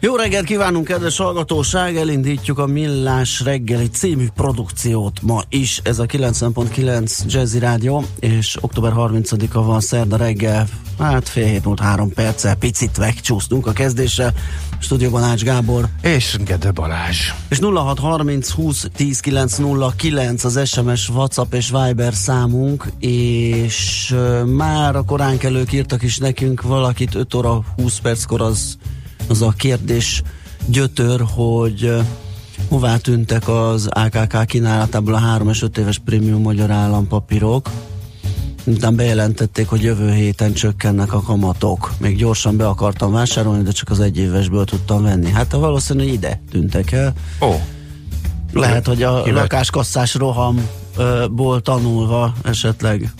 Jó reggelt kívánunk, kedves hallgatóság! Elindítjuk a Millás reggeli című produkciót ma is. Ez a 90.9 Jazzy Rádió, és október 30-a van szerda reggel, hát fél hét múlt három perccel, picit megcsúsztunk a kezdésre. Stúdióban Ács Gábor. És Gede Balázs. És 0630 20 10 909 az SMS, WhatsApp és Viber számunk, és már a koránkelők írtak is nekünk valakit 5 óra 20 perckor az az a kérdés gyötör, hogy hová tűntek az AKK kínálatából a 3 és 5 éves prémium magyar állampapírok. Miután bejelentették, hogy jövő héten csökkennek a kamatok. Még gyorsan be akartam vásárolni, de csak az egy évesből tudtam venni. Hát valószínű ide tűntek el. Ó. Lehet, hogy a lakáskasszás rohamból tanulva esetleg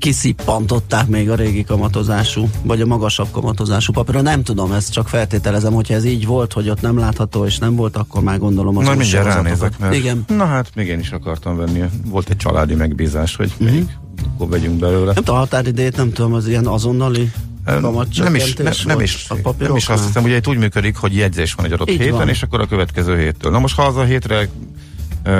kiszippantották még a régi kamatozású, vagy a magasabb kamatozású papírra. Nem tudom, ezt csak feltételezem, hogyha ez így volt, hogy ott nem látható és nem volt, akkor már gondolom az Na, mindjárt ránézek, mert... Igen. Na hát, még én is akartam venni. Volt egy családi megbízás, hogy Mhm. még akkor vegyünk belőle. Nem a határidejét nem tudom, az ilyen azonnali nem is, nem, kamatcsökkentés nem, is, a nem is azt hiszem, ugye itt úgy működik, hogy jegyzés van egy adott Így héten, van. és akkor a következő héttől. Na most, ha az a hétre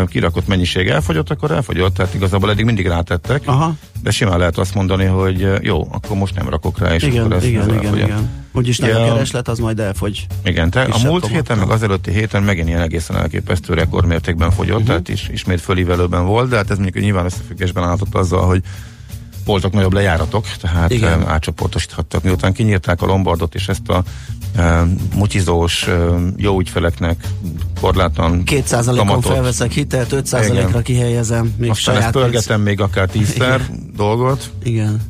kirakott mennyiség elfogyott, akkor elfogyott, tehát igazából eddig mindig rátettek, Aha, de simán lehet azt mondani, hogy jó, akkor most nem rakok rá, és igen, akkor ez, igen, ez igen, elfogyott. igen. Úgyis nagy Ja. a kereslet, az majd elfogy. Igen, te a múlt kamattal. héten, meg az előtti héten megint ilyen egészen elképesztő rekordmértékben fogyott, uh-huh. tehát is, ismét fölívelőben volt, de hát ez mondjuk nyilván összefüggésben állhatott azzal, hogy voltak nagyobb lejáratok, tehát. Igen. átcsoportosíthattak. Miután kinyírták a Lombardot, és ezt a mutyizós, e, jó ügyfeleknek korlátlan 2%-on kamatot, felveszek hitelt, 5%-ra Igen. kihelyezem, még aztán ezt saját pénz. pörgetem még akár tízszer dolgot, Igen.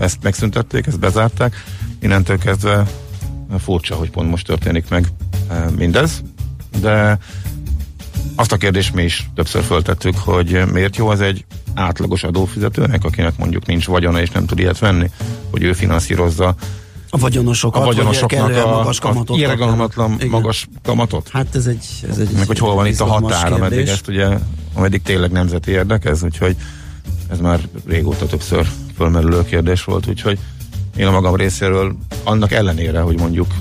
ezt megszüntették, ezt bezárták. Innentől kezdve furcsa, hogy pont most történik meg mindez, de azt a kérdést mi is többször föltettük, hogy miért jó az egy átlagos adófizetőnek, akinek mondjuk nincs vagyona és nem tud ilyet venni, hogy ő finanszírozza A vagyonosokat, a vagy vagyonosoknak a, magas kamatot irgalmatlan magas kamatot. Hát ez egy, ez egy Meg hogy hol van itt a határ, ameddig ezt ugye, ameddig tényleg nemzeti érdek ez, úgyhogy ez már régóta többször fölmerülő kérdés volt, úgyhogy én a magam részéről annak ellenére, hogy mondjuk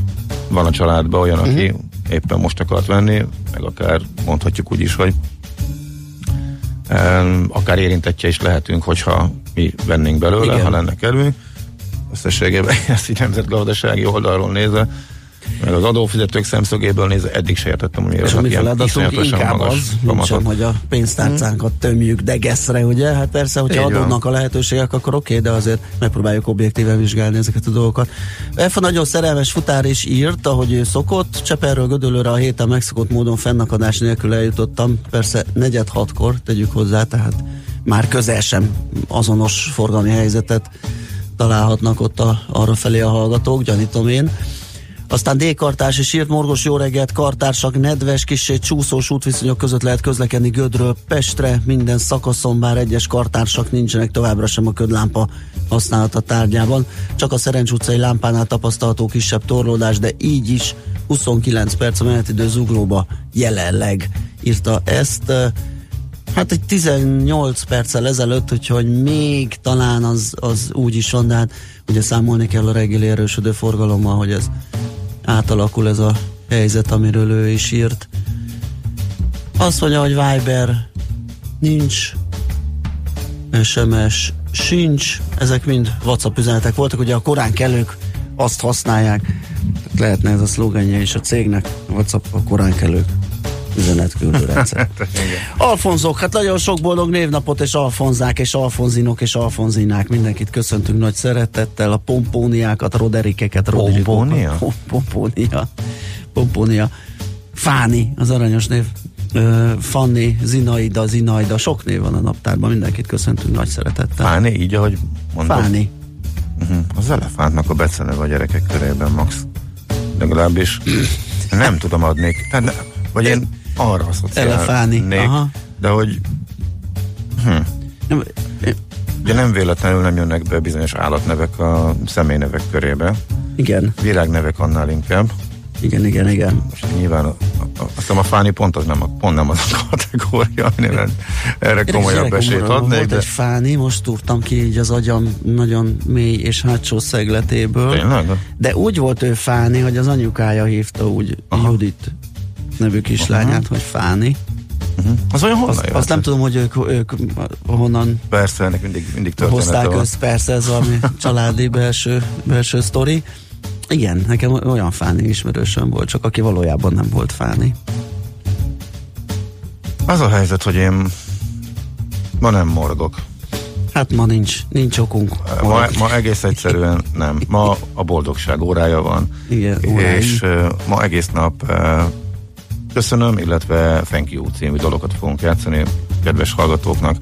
van a családban olyan, aki uh-huh. éppen most akart venni, meg akár mondhatjuk úgy is, hogy em, akár érintettje is lehetünk, hogyha mi vennénk belőle, Igen. Ha lenne kedvünk. Összességében ezt így nemzetgazdasági oldalról nézve, meg az adófizetők szemszögéből nézve, eddig se értettem, hogy miért És a mi feladatunk inkább az, mint kamatot. sem, hogy a pénztárcánkat tömjük degeszre, ugye? Hát persze, hogyha Így van. adódnak a lehetőségek, akkor oké, de azért megpróbáljuk objektíven vizsgálni ezeket a dolgokat. F a nagyon szerelmes futár is írt, ahogy ő szokott, Cseperről Gödöllőre a héten megszokott módon fennakadás nélkül eljutottam, persze negyed hatkor tegyük hozzá, tehát már közel sem azonos forgalmi helyzetet találhatnak ott a, arra felé a hallgatók, gyanítom én. Aztán D-kartárs írt morgos jó reggelt, kartársak, nedves, kissé csúszós útviszonyok között lehet közlekedni Gödről Pestre, minden szakaszon, bár egyes kartársak nincsenek továbbra sem a ködlámpa használata tárgyában. Csak a Szerencs utcai lámpánál tapasztalható kisebb torlódás, de így is 29 perc a menetidő zuglóba jelenleg írta ezt. Hát egy 18 perccel ezelőtt, úgyhogy még talán az, az úgy is van, de hát ugye számolni kell a reggeli erősödő forgalommal, hogy ez átalakul ez a helyzet, amiről ő is írt. Azt mondja, hogy Viber nincs, SMS sincs, ezek mind WhatsApp üzenetek voltak, ugye a korán kellők azt használják, lehetne ez a szlogenje is a cégnek, WhatsApp a korán kellők üzenetküldő rendszer. Alfonzok, hát nagyon sok boldog névnapot, és alfonzák, és alfonzinok, és alfonzinák. Mindenkit köszöntünk nagy szeretettel, a pompóniákat, roderikeket, Pompónia? Pompónia. Pompónia. Fáni, az aranyos név. Fanni, Zinaida, Zinaida, sok név van a naptárban, mindenkit köszöntünk nagy szeretettel. Fáni, így ahogy mondom. Fáni. Uh-huh. Az elefántnak a beceneve a gyerekek körében, Max. Legalábbis nem tudom adni. Tehát ne, vagy én arra asszociálnék, de hogy Nem, ugye nem véletlenül nem jönnek be bizonyos állatnevek a személynevek körébe. Igen, Virágnevek annál inkább. igen, igen, igen. Most nyilván a, a, azt hiszem a fáni pont az nem, a, pont nem az a kategória, aminél erre komolyabb esélyt adnék, Volt de egy fáni, most túrtam ki így az agyam nagyon mély és hátsó szegletéből. tényleg? De úgy volt ő Fáni, hogy az anyukája hívta úgy Aha. Judit nevű kislányát, hogy Fáni. Az olyan honnan Azt, azt nem tudom, hogy ők, ők honnan Persze, ennek mindig, mindig hozták van. össze, persze ez valami családi belső, belső sztori. Igen, nekem olyan Fáni ismerősöm volt, csak aki valójában nem volt Fáni. Az a helyzet, hogy én ma nem morgok. Hát ma nincs, nincs okunk. Ma, ma egész egyszerűen nem. Ma a boldogság órája van. Igen. És uh, ma egész nap uh, köszönöm, illetve thank you című dolgokat fogunk játszani kedves hallgatóknak.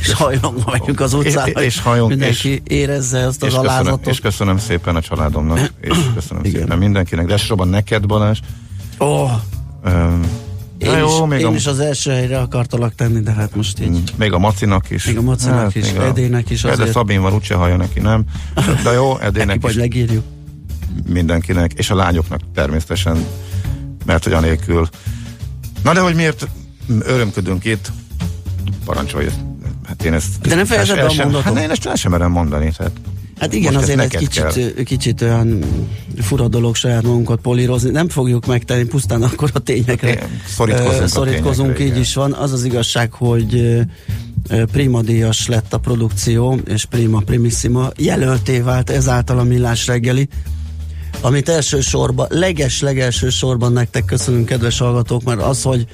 és hajlongva megyünk az utcán, És- hogy és hajong- mindenki érezze azt az És köszönöm, alázatot. és köszönöm szépen a családomnak, és köszönöm Igen. szépen mindenkinek, de elsősorban neked Balázs. Oh, Um, én, jó, is, még én a- is az első helyre akartalak tenni, de hát most így. Még a Macinak is. Hát, Még a Macinak is, még a- Edének is De azért. Szabin van, úgyse hallja neki, nem? De jó, Edének vagy is megírjuk. mindenkinek, és a lányoknak természetesen, mert hogy anélkül. Na de hogy miért örömködünk itt? Parancsolj, hát én ezt... De nem fejezed a sem- mondatot? Hát én ezt el sem merem mondani, tehát Hát igen, Most azért egy kicsit, kell. kicsit olyan fura dolog saját magunkat polírozni. Nem fogjuk megtenni, pusztán akkor a tényekre Té- szorítkozunk ö, a szorítkozunk tényekre, így igen. is van. Az az igazság, hogy ö, ö, Prima díjas lett a produkció, és Prima Primissima jelölté vált ezáltal a Millás reggeli, amit elsősorban, leges-legelső sorban nektek köszönünk, kedves hallgatók, mert az, hogy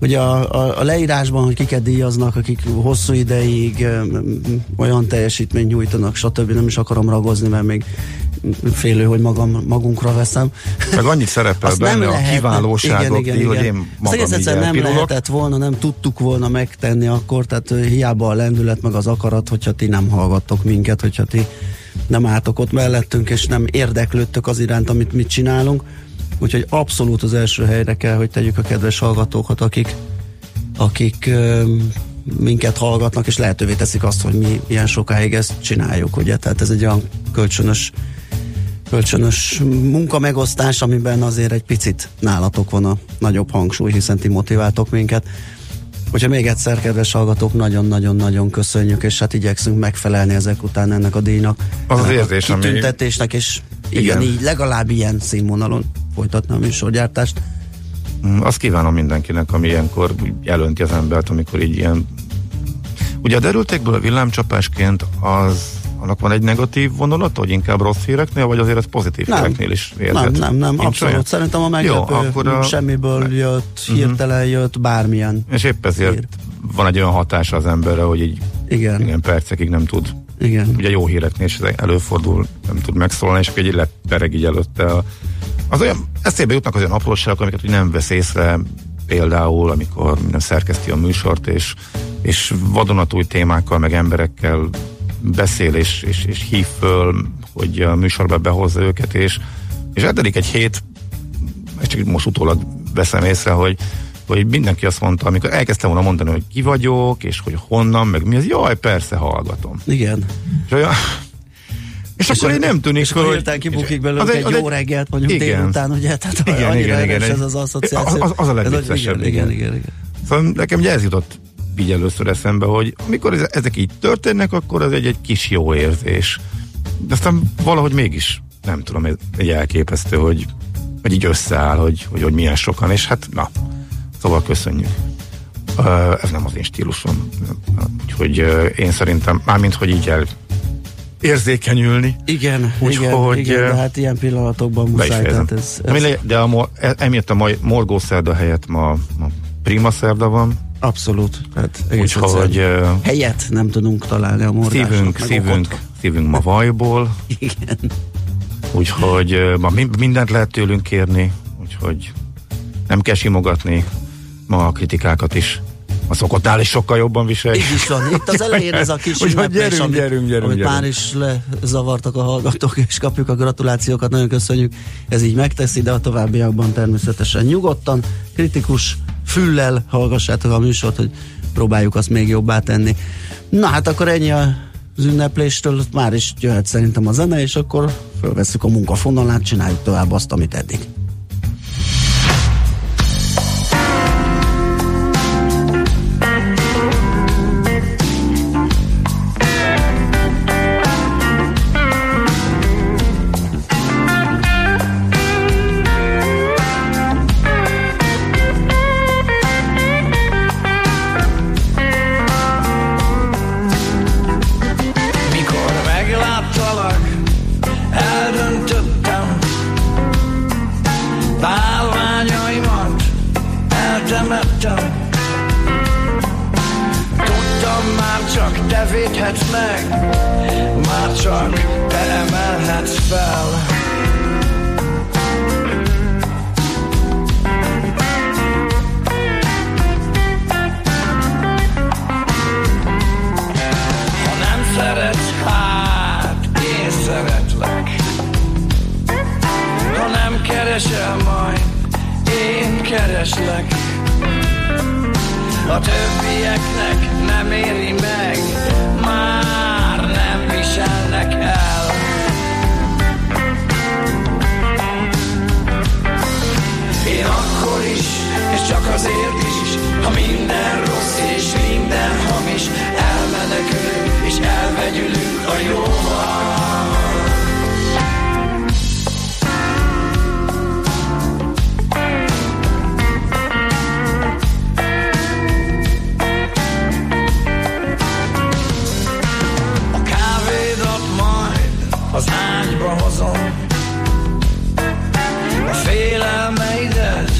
Ugye a, a, a leírásban, hogy kiket díjaznak, akik hosszú ideig ö, m, olyan teljesítményt nyújtanak, stb. Nem is akarom ragozni, mert még félő, hogy magam, magunkra veszem. meg annyit szerepel Azt benne a lehetne- kiválóságot, igen, igen, hogy igen. én Azt magam így egyszerűen nem lehetett volna, nem tudtuk volna megtenni akkor, tehát hiába a lendület, meg az akarat, hogyha ti nem hallgattok minket, hogyha ti nem álltok ott mellettünk, és nem érdeklődtök az iránt, amit mit csinálunk. Úgyhogy abszolút az első helyre kell, hogy tegyük a kedves hallgatókat, akik, akik minket hallgatnak, és lehetővé teszik azt, hogy mi ilyen sokáig ezt csináljuk, ugye? Tehát ez egy olyan kölcsönös kölcsönös munkamegosztás, amiben azért egy picit nálatok van a nagyobb hangsúly, hiszen ti motiváltok minket. Úgyhogy még egyszer, kedves hallgatók, nagyon-nagyon-nagyon köszönjük, és hát igyekszünk megfelelni ezek után ennek a díjnak. Az az ennek a érzés, ami- kitüntetésnek, és igen, Igen. így legalább ilyen színvonalon folytatni a műsorgyártást. Mm, Azt kívánom mindenkinek, ami ilyenkor elönti az embert, amikor így ilyen... Ugye a derültékből a villámcsapásként az annak van egy negatív vonulata, hogy inkább rossz híreknél, vagy azért ez pozitív Nem. híreknél is érhet? Nem, nem, nem, Nincs abszolút. olyan? Szerintem a meglepő, Jó, akkor a- semmiből jött, hirtelen jött, bármilyen. És épp ezért Hír. van egy olyan hatása az emberre, hogy így Igen, igen, percekig nem tud. igen. Ugye jó híreknél is előfordul, nem tud megszólalni, és akkor így lepereg így előtte. A, az olyan, eszébe jutnak az olyan apróságok, amiket úgy nem vesz észre, például, amikor minden szerkeszti a műsort, és, és vadonatúj témákkal, meg emberekkel beszél, és, és, és hív föl, hogy a műsorba behozza őket, és, és eltelik egy hét, és csak most utólag veszem észre, hogy hogy mindenki azt mondta, amikor elkezdtem volna mondani, hogy ki vagyok, és hogy honnan, meg mi az, jaj, persze, hallgatom. Igen. És, olyan, és, akkor így nem tűnik És akkor hirtelen kibukik belőle az egy, egy jó reggelt, mondjuk igen. délután, ugye? Tehát Igen, annyira igen, igen. ez az asszociáció. Az- az a Ez, hogy legviccesebb, igen, igen. igen, igen. Szóval nekem ugye ez jutott így először eszembe, hogy amikor ez- ezek így történnek, akkor az egy, egy kis jó érzés. De aztán valahogy mégis, nem tudom, egy elképesztő, hogy, hogy így összeáll, hogy, hogy, hogy milyen sokan, és hát na, szóval köszönjük. Ö, ez nem az én stílusom. Úgyhogy ö, én szerintem, mármint, hogy így el érzékenyülni. Igen, Úgy, igen, hogy, igen, de hát ilyen pillanatokban muszáj. Tehát ez, ez le- De a, e- emiatt a mai morgó szerda helyett ma, ma prima szerda van, abszolút. Egész úgyhogy helyet nem tudunk találni a morgásnak. szívünk, szívünk, okot. szívünk ma vajból, Igen. úgyhogy ma mi- mindent lehet tőlünk kérni, úgyhogy nem kell simogatni, ma a kritikákat is a szokottnál is sokkal jobban viseljük. Így is van. Itt az elején ez a kis Úgyhogy gyerünk, amit, gyerünk, gyerünk, amit már is lezavartak a hallgatók, és kapjuk a gratulációkat, nagyon köszönjük. Ez így megteszi, de a továbbiakban természetesen nyugodtan, kritikus füllel hallgassátok a műsort, hogy próbáljuk azt még jobbá tenni. Na hát akkor ennyi az ünnepléstől, már is jöhet szerintem a zene, és akkor fölveszük a munkafonalát, csináljuk tovább azt, amit eddig. Eltemettem Tudtam, már csak te védhetsz meg. Már csak te emelhetsz fel. Ha nem szeretsz, hát én szeretlek. Ha nem keresel majd, én kereslek A többieknek nem éri meg Már nem viselnek el. Én akkor is, és csak azért is Ha minden rossz és minden hamis Elmenekülünk és elvegyülünk a jóval hozom. A félelmeidet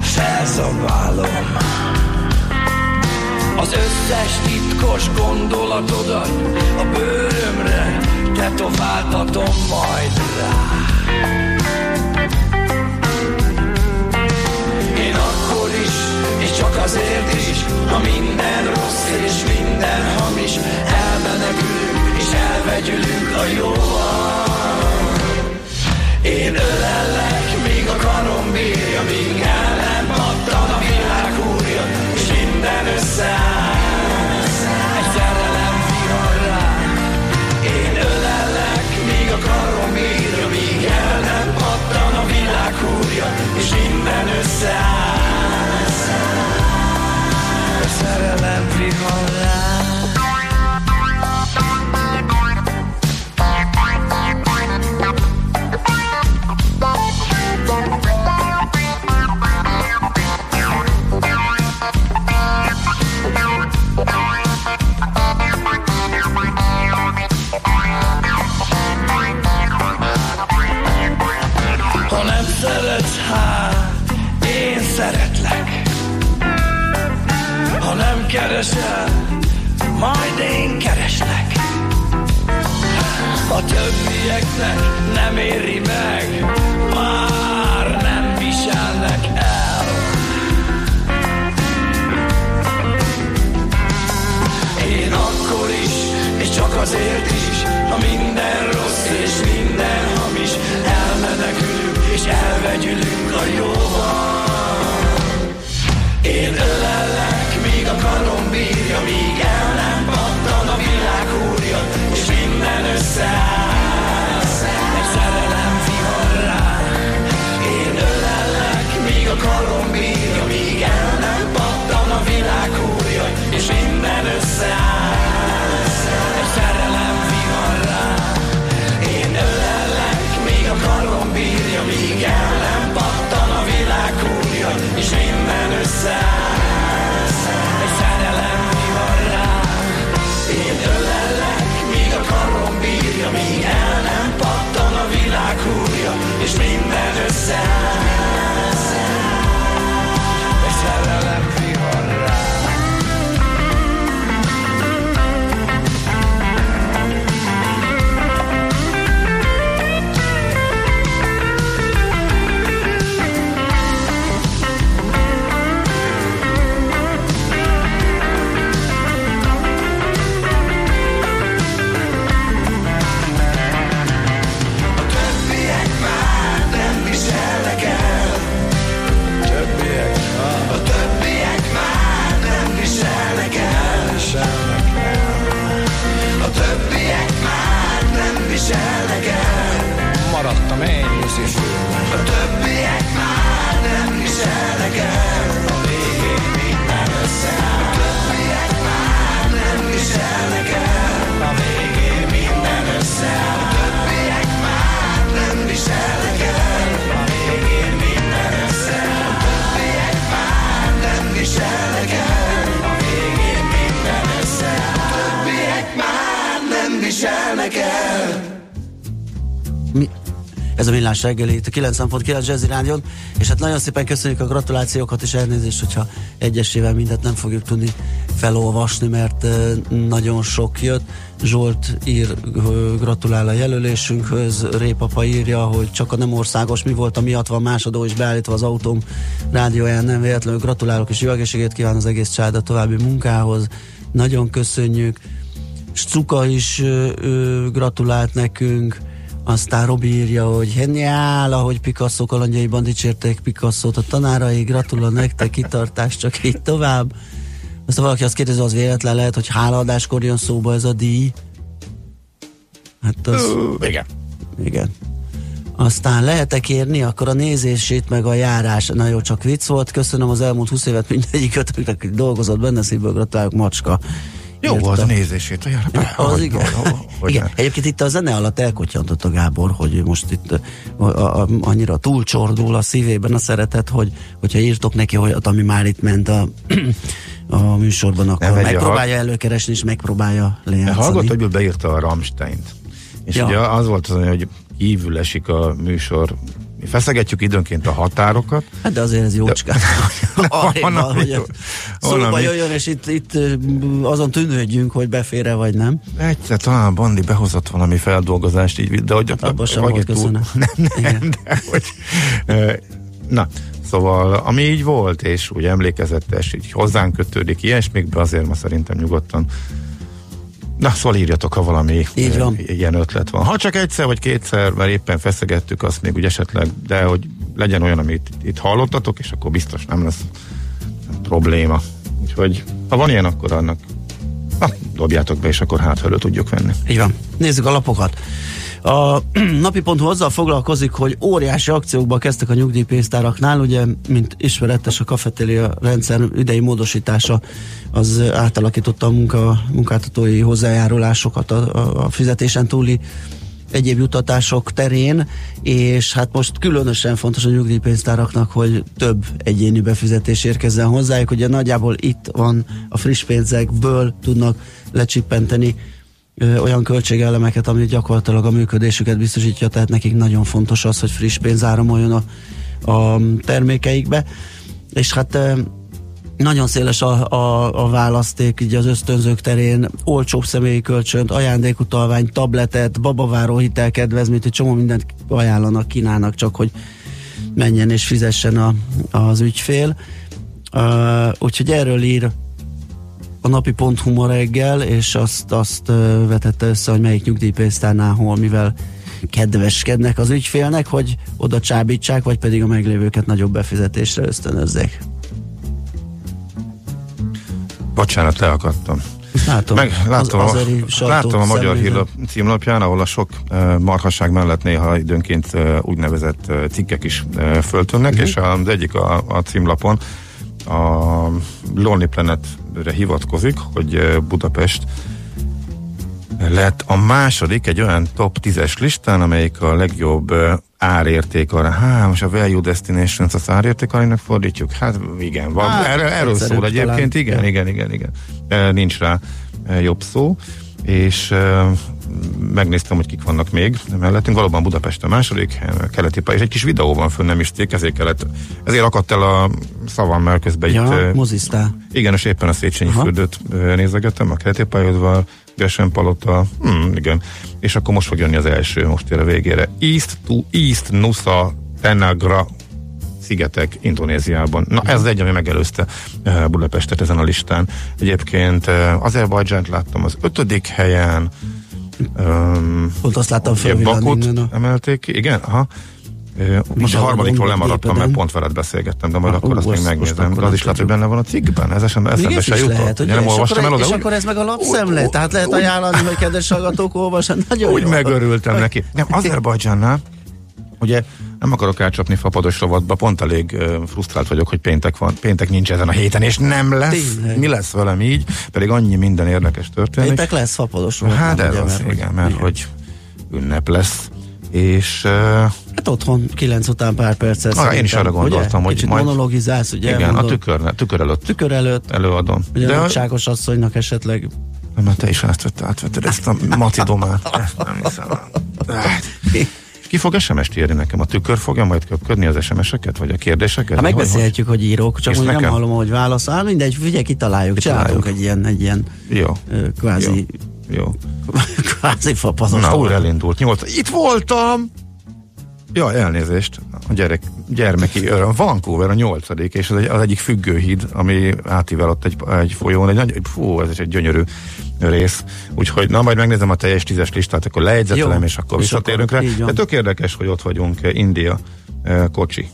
felszabálom Az összes titkos gondolatodat A bőrömre tetováltatom majd rá. Én akkor is, és csak azért is Ha minden rossz és minden hamis Elmenekülünk és elvegyülünk a jóval Én ölellek, míg a karom bírja Míg el nem pattan a világ úrja És minden összeáll. Egy szerelem vihar rá. Én ölellek, míg a karom bírja Míg el nem pattan a világ úrja És minden összeáll viselnek el, Ez a millás reggeli, itt a 90.9 Jazzy Rádion, és hát nagyon szépen köszönjük a gratulációkat, és elnézést, hogyha egyesével mindent nem fogjuk tudni felolvasni, mert nagyon sok jött. Zsolt ír, gratulál a jelölésünkhöz, Répapa írja, hogy csak a nem országos, mi volt a miatt van másodó is beállítva az autóm rádióján, nem véletlenül gratulálok, és jó egészséget kíván az egész család a további munkához. Nagyon köszönjük. Cuka is ö, ö, gratulált nekünk, aztán Robi írja, hogy geniál, ahogy Picasso kalandjaiban dicsérték Picasso-t, a tanárai, gratulál nektek, kitartás, csak így tovább. Aztán valaki azt kérdezi, az véletlen lehet, hogy hálaadáskor jön szóba ez a díj. Hát az... Igen. Igen. Aztán lehet-e kérni, akkor a nézését, meg a járás. Na jó, csak vicc volt. Köszönöm az elmúlt 20 évet mindegyik ötöknek, dolgozott benne, szívből gratulálok, macska. Jó Írta. volt a nézését. a jár- Az hogy- igen. hogy- igen. Egyébként itt a zene alatt elkottyantott a Gábor, hogy most itt a, a, a, annyira túlcsordul a szívében a szeretet, hogy hogyha írtok neki olyat, ami már itt ment a, a műsorban, akkor megpróbálja előkeresni, és megpróbálja lejátszani. Hallgat, hogy beírta a Rammsteint. És Ja. ugye az volt az, hogy kívül esik a műsor. Feszegetjük időnként a határokat. Hát de azért ez jócskán. Jut? szóba jöjjön, és itt, itt azon tűnődjünk, hogy befére vagy nem. Egyszer talán Bandi behozott valami feldolgozást, így, de hogy Abban sem vagy volt, köszönöm. Nem, nem, Igen. de hogy, na, szóval, ami így volt, és úgy emlékezetes, így hozzánk kötődik ilyesmikbe, azért ma szerintem nyugodtan Na, szóval írjatok, ha valami Így van. ilyen ötlet van. Ha csak egyszer vagy kétszer, mert éppen feszegettük, azt még úgy esetleg, de hogy legyen olyan, amit itt hallottatok, és akkor biztos nem lesz probléma. Úgyhogy, ha van ilyen, akkor annak na, dobjátok be, és akkor hát elő tudjuk venni. Így van. Nézzük a lapokat. A napi.hu azzal foglalkozik, hogy óriási akciókba kezdtek a nyugdíjpénztáraknál, ugye, mint ismeretes a kafetéria rendszer idei módosítása, az átalakította a munka, munkáltatói hozzájárulásokat a, a, a fizetésen túli egyéb jutatások terén, és hát most különösen fontos a nyugdíjpénztáraknak, hogy több egyéni befizetés érkezzen hozzájuk. Ugye nagyjából itt van a friss pénzekből tudnak lecsippenteni olyan költségelemeket, ami gyakorlatilag a működésüket biztosítja, tehát nekik nagyon fontos az, hogy friss pénz áramoljon a, a termékeikbe. És hát nagyon széles a, a, a választék így az ösztönzők terén, olcsóbb személyi kölcsönt, ajándékutalvány, tabletet, babaváró hitelkedvezményt, egy csomó mindent ajánlanak, kínálnak, csak hogy menjen és fizessen a, az ügyfél. Uh, úgyhogy erről ír a napi pont ma reggel, és azt, azt vetette össze, hogy melyik nyugdíjpénztárnál hol, mivel kedveskednek az ügyfélnek, hogy oda csábítsák, vagy pedig a meglévőket nagyobb befizetésre ösztönözzék. Bocsánat, leakadtam. Látom, Meg, látom, az, a, látom a magyar hírlap címlapján, ahol a sok uh, marhasság mellett néha időnként uh, úgynevezett uh, cikkek is uh, föltönnek, Mhm. uh-huh. és az egyik a, a címlapon a Lonely Planet-re hivatkozik, hogy uh, Budapest lett a második egy olyan top 10-es listán, amelyik a legjobb uh, árérték arra. Há, most a Value Destinations az árérték aránynak fordítjuk? Hát igen, van. Hát, erről, erről szól egyébként, igen, igen, igen, igen. E, nincs rá jobb szó, és megnéztem, hogy kik vannak még mellettünk. Valóban Budapest a második, keleti pálya, és egy kis videó van föl, nem is cég, ezért kellett, ezért akadt el a szavam, mert közben itt... Ja, e, moziztál. igen, és éppen a Széchenyi Aha. fürdőt nézegettem, a keleti pályaudvar, Gersen Palota, hmm, igen. És akkor most fog jönni az első, most ér a végére. East to East Nusa Tenagra szigetek Indonéziában. Na ez az egy, ami megelőzte eh, Budapestet ezen a listán. Egyébként eh, Azerbajdzsánt láttam az ötödik helyen, um, Pont azt láttam fölvillanni Bakut a... emelték, igen, aha. Eh, Most a harmadikról lemaradtam, mert pont veled beszélgettem, de majd Ah, akkor ú, azt még megnézem. De az is lehet, hogy benne van a cikkben, ez Még eszembe se jutott. lehet, Ugye nem olvastam el oda, és akkor ez meg a lapszemle, úgy- tehát lehet ajánlani, hogy kedves hallgatók olvassanak. Nagyon úgy megörültem neki. Nem, Azerbajdzsánnál Ugye nem akarok elcsapni fapados rovatba, pont elég uh, frusztrált vagyok, hogy péntek van, péntek nincs ezen a héten, és nem lesz. Tényleg. Mi lesz velem így? Pedig annyi minden érdekes történik. Péntek lesz fapados rovat, Hát ez az, mert igen, mert igen. hogy ünnep lesz. És uh, Hát otthon 9 után pár perccel Ah, én is arra gondoltam, ugye? hogy Kicsit majd- monologizálsz, ugye? igen, a elmondod. tükör, tükör előtt tükör előtt, előadom. ugye De a a, nagyságos asszonynak esetleg mert te is átvett, átvetted ezt a matidomát. Ezt nem hiszem. Ki fog SMS-t írni nekem? A tükör fogja majd köpködni az SMS-eket, vagy a kérdéseket? Hát Vagy hogy- megbeszélhetjük, hogy írok, csak mondjuk nem hallom, hogy válaszol. Mindegy, figyelj, kitaláljuk, csinálunk egy ilyen, egy ilyen Jó, kvázi, jó. kvázi fapados. Na, újra elindult. Nyolc. Itt voltam! Ja, elnézést. A gyerek, gyermeki öröm. Vancouver a nyolcadik, és az, egy, az egyik függőhíd, ami átível ott egy, egy folyón. Egy nagy, fú, ez is egy gyönyörű rész. Úgyhogy, na, majd megnézem a teljes tízes listát, akkor lejegyzetelem, és akkor És visszatérünk akkor rá. De tök érdekes, hogy ott vagyunk, eh, India, eh, Kocsi.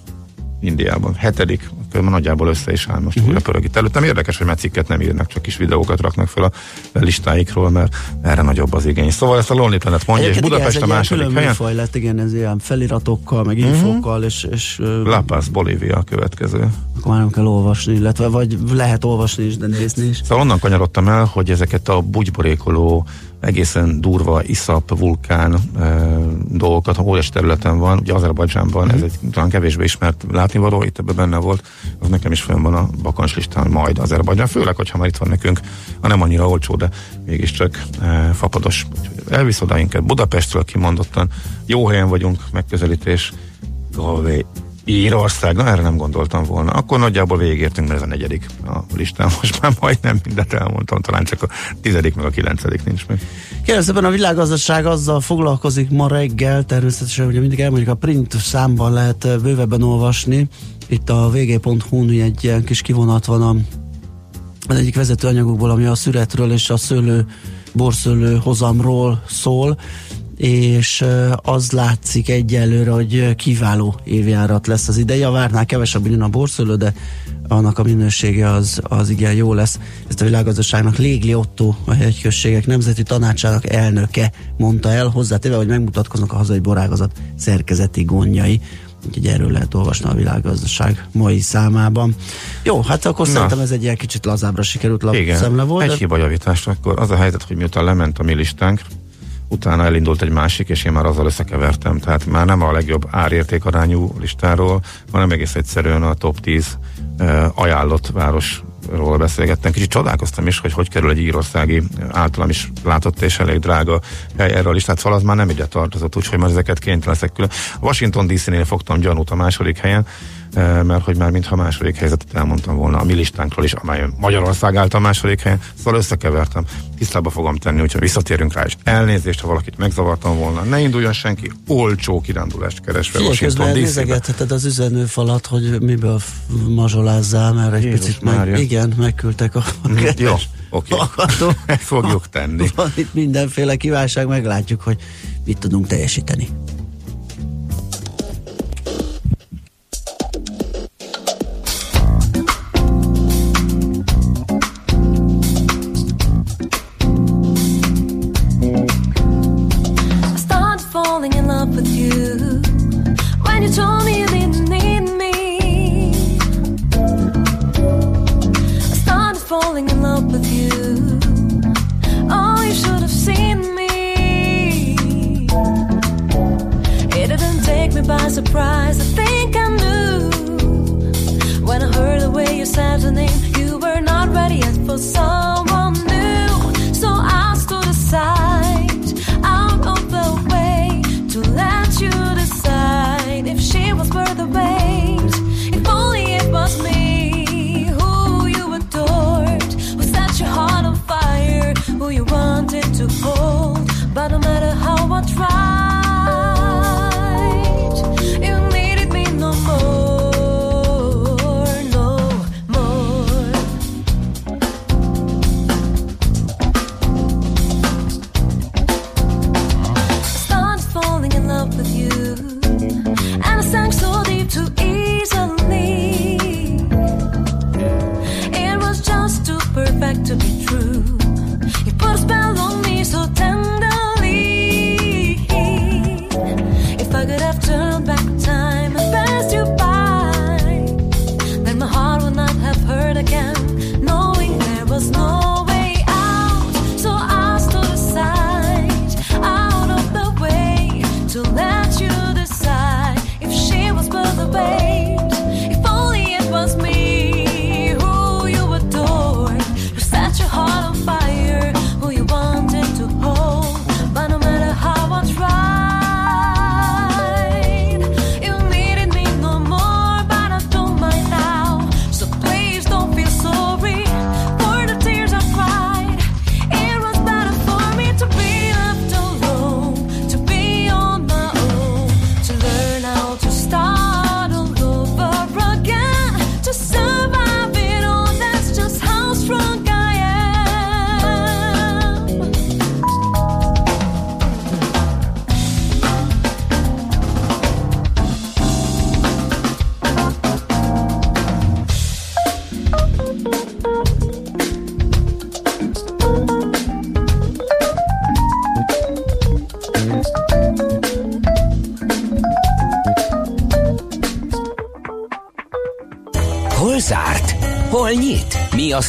Indiában. Hetedik, akkor nagyjából össze is áll most uh-huh. újra pörög itt előttem. Érdekes, hogy már cikket nem írnak, csak kis videókat raknak fel a listáikról, mert erre nagyobb az igény. Szóval ezt a Lonely Planet mondja, és Egyébként igen, Budapest ez a második helyen. műfaj lett, igen, ez ilyen feliratokkal, meg infokkal, és, és ö, La Paz, Bolívia a következő. akkor már nem kell olvasni, illetve vagy lehet olvasni is, de nézni is. Szóval onnan kanyarodtam el, hogy ezeket a bugyborékoló, egészen durva iszap, vulkán e, dolgokat, óriási területen van, ugye Azerbajdzsánban, ez egy talán kevésbé ismert látnivaló, itt ebben benne volt, az nekem is fönn van a bakancs listán, majd Azerbajdzsán, főleg, hogyha már itt van nekünk, a nem annyira olcsó, de mégiscsak e, fapados. Úgyhogy elvisz oda inkább Budapestről kimondottan, jó helyen vagyunk, megközelítés, Galway, Írország, na erre nem gondoltam volna. Akkor nagyjából végigértünk, mert ez a negyedik a listán. Most már majdnem mindent elmondtam, talán csak a tizedik meg a kilencedik nincs még. Kérem szépen, a világgazdaság azzal foglalkozik ma reggel, természetesen ugye mindig elmondjuk, a print számban lehet bővebben olvasni. Itt a vg.hu-n egy ilyen kis kivonat van a, az egyik vezető anyagokból, ami a szüretről és a szőlő, borszőlő hozamról szól és az látszik egyelőre, hogy kiváló évjárat lesz az ideje. A várnál kevesebb jön a borszőlő, de annak a minősége az, az igen jó lesz. Ezt a világgazdaságnak Légli Otto, a hegyközségek nemzeti tanácsának elnöke mondta el, hozzátéve, hogy megmutatkoznak a hazai borágazat szerkezeti gondjai. Úgyhogy erről lehet olvasni a világgazdaság mai számában. Jó, hát akkor Na. szerintem ez egy ilyen kicsit lazábbra sikerült Igen, lapszemle volt. egy de- hibajavítás. Akkor az a helyzet, hogy miután lement a mi listánk, utána elindult egy másik, és én már azzal összekevertem. Tehát már nem a legjobb árérték arányú listáról, hanem egész egyszerűen a top 10 uh, ajánlott városról beszélgettem. Kicsit csodálkoztam is, hogy hogy kerül egy írországi általam is látott és elég drága hely erre a listát, szóval az már nem ide tartozott, úgyhogy már ezeket kénytelen leszek külön. Washington DC-nél fogtam gyanút a második helyen, eh, mert hogy már mintha második helyzetet elmondtam volna a mi listánkról is, amely Magyarország állt a második helyen, szóval összekevertem. Tisztába fogom tenni, úgyhogy visszatérünk rá, és elnézést, ha valakit megzavartam volna. Ne induljon senki olcsó kirándulást keresve Figyelj, Washington nézegetheted az üzenőfalat, hogy miből mazsolázzál, mert egy Jézus picit Mária. meg, igen, megküldtek a Mm, Jó, kedves oké. Ezt fogjuk tenni. Van itt mindenféle kívánság, meglátjuk, hogy mit tudunk teljesíteni. surprise, I think I knew. When I heard the way you said the name, you were not ready yet for someone.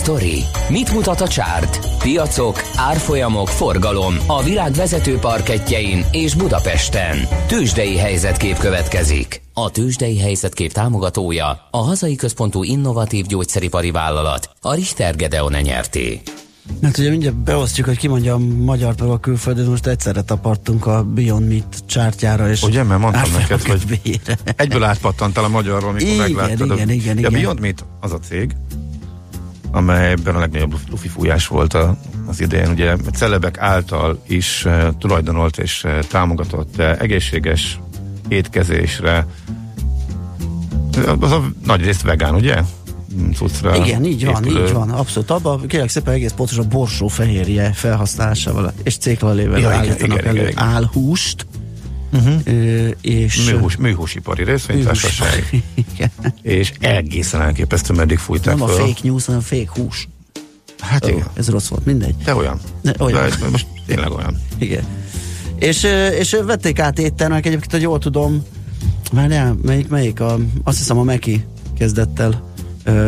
Sztori? Mit mutat a csárt? Piacok, árfolyamok, forgalom a világ vezető parketjein és Budapesten. Tősdei helyzetkép következik. A Tősdei helyzetkép támogatója a hazai központú innovatív gyógyszeripari vállalat, a Richter Gedeon nyerté. Hát ugye mindjárt beosztjuk, hogy ki mondja a magyar meg a külföldön, most egyszerre tapartunk a Beyond Meat csártyára, és Ugye, mert mondtam neked, hogy egyből átpattantál a magyarról, mikor Igen, megláttad. igen, a, igen, a igen. Beyond Meat az a cég, amelyben a legnagyobb lufi fújás volt a, az idején. Ugye celebek által is uh, tulajdonolt és uh, támogatott uh, egészséges étkezésre. Az a nagy részt vegán, ugye? Mm, Cuccra Igen, így van, épülő. így van, abszolút. Abban kérlek szépen egész pontos a borsó fehérje felhasználásával és céklalével Ja, állítanak igen, elő igen, igen. álhúst, uh-huh. és Műhús, műhúsipari részvénytársaság. és egészen elképesztő, meddig fújták Nem a föl. fake news, hanem fake hús. Hát Ó, igen, ez rossz volt, mindegy. de olyan. De olyan. De most tényleg olyan. Igen. És, és vették át éttermek, egyébként, hogy jól tudom, várjál, melyik, melyik, a, azt hiszem a Meki kezdett el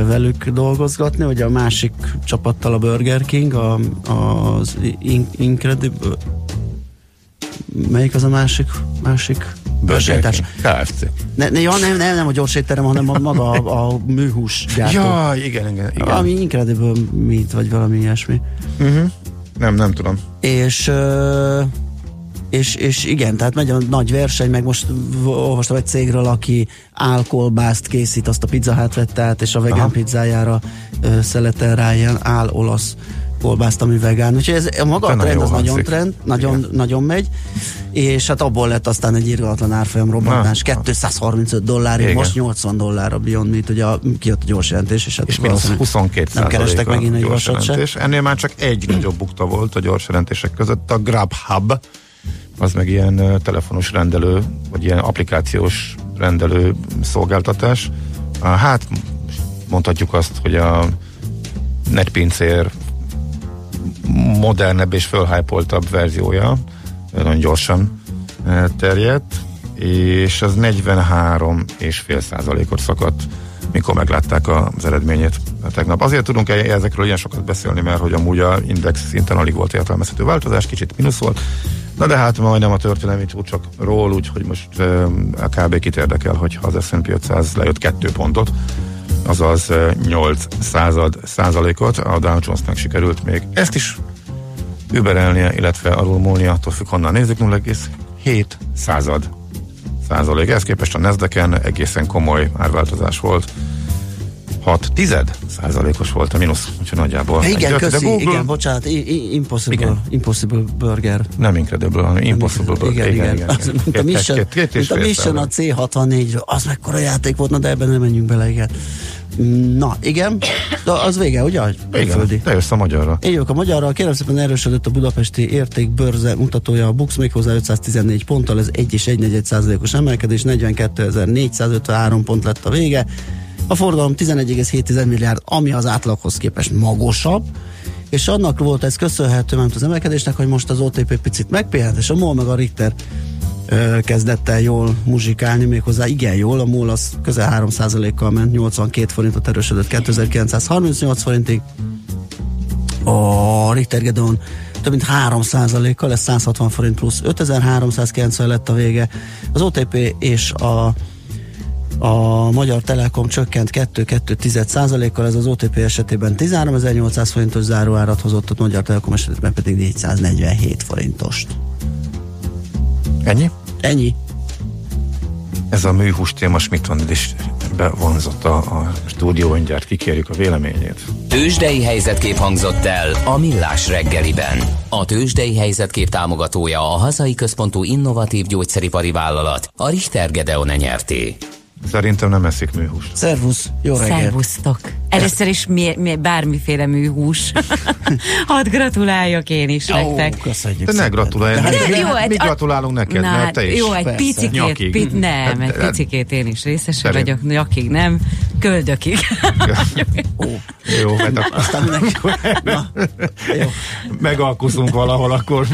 velük dolgozgatni, vagy a másik csapattal a Burger King, a, az In- Incredible, melyik az a másik, másik King, KFC. Ne, ne, ja, nem, nem, nem a gyors étterem, hanem a, maga a, a műhús gyártó. Ja, igen, igen. igen. Valami Incredible Meat, vagy valami ilyesmi. Uh-huh. Nem, nem tudom. És, ö, és, és igen, tehát megy a nagy verseny, meg most olvastam egy cégről, aki álkolbászt készít, azt a pizza hát vette át, és a vegán Aha. pizzájára ö, szeletel rá ilyen áll olasz kolbászt, ami vegán. Úgyhogy ez a maga a trend, az nagyon hangzik. trend, nagyon, Igen. nagyon megy, és hát abból lett aztán egy irgalmatlan árfolyam robbantás, Na. 235 dollár, Igen. most 80 dollár a Beyond Meat, ugye a, kijött a gyors jelentés, és hát És mínusz valószínűleg 22 nem kerestek megint egy gyors vasat se. jelentés. Ennél már csak egy nagyobb bukta volt a gyors jelentések között. A Grubhub, az meg ilyen telefonos rendelő, vagy ilyen applikációs rendelő szolgáltatás. Hát mondhatjuk azt, hogy a netpincér modernebb és fölhájpoltabb verziója, nagyon gyorsan ö, terjedt, és az 43,5 százalékot szakadt, mikor meglátták az eredményét tegnap. Azért tudunk ezekről ilyen sokat beszélni, mert hogy amúgy a index szinten alig volt értelmezhető változás, kicsit mínusz volt, Na de hát majdnem a történelmi csúcsokról, úgyhogy most ö, a kb. kit érdekel, hogyha az S&P 500 lejött 2 pontot, azaz ö, 8 század százalékot, a Dow Jonesnak sikerült még ezt is überelnie, illetve alul múlnia, attól függ honnan nézzük, 0,7 század százalék. Ehhez képest a nasdaq egészen komoly árváltozás volt. 6 tized százalékos volt a mínusz, úgyhogy nagyjából. Igen, egyet. De köszi, Google igen, bocsánat, i- i- impossible, Igen. impossible burger. Nem incredible, hanem impossible. Igen, igen. igen. Az, mint a Mission, két- két mint a Mission a százalék. C64-ről. Az mekkora játék volt, na de ebben nem menjünk bele, igen. Na, igen, de az vége, ugye? Igen, Földi. te jössz a magyarra. Jövök a magyarral, kérem szépen erősödött a budapesti értékbörze mutatója, a Bux méghozzá 514 ponttal, ez 1 és 1 százalékos emelkedés, 42.453 pont lett a vége. A forgalom 11,7 milliárd, ami az átlaghoz képest magasabb, és annak volt ez köszönhető, mert az emelkedésnek, hogy most az OTP picit megpihent, és a MOL meg a Richter kezdett el jól muzsikálni, méghozzá igen jól, a MOL az közel 3%-kal ment, 82 forintot erősödött 2938 forintig, a Richter Gedeon több mint 3%-kal, ez 160 forint plusz 5390 lett a vége. Az OTP és a a Magyar Telekom csökkent 2,2%-kal, ez az OTP esetében 13.800 forintos záróárat hozott, a Magyar Telekom esetében pedig 447 forintost. Ennyi? Ennyi. Ez a műhús téma Schmidt is bevonzott a, a stúdió, mindjárt kikérjük a véleményét. Tőzsdei helyzetkép hangzott el a Millás reggeliben. A Tőzsdei helyzetkép támogatója a hazai központú innovatív gyógyszeripari vállalat, a Richter Gedeon nyerté. Szerintem nem eszik műhúst. Szervusz, jó reggelt! Szervusztok! Először is mi, mi, bármiféle műhús. Hadd gratuláljak én is nektek. köszönjük De ne szépen. gratulálj, De hát jó, mi egy- gratulálunk neked, Na, mert te is. Jó, egy Persze. picikét, Nyakig. pi, nem, egy Hát, picikét én is részese Szerint- vagyok, nyakig nem, köldökig. Jó, mert akkor Aztán mindenki... Na, jó. megalkuszunk valahol, akkor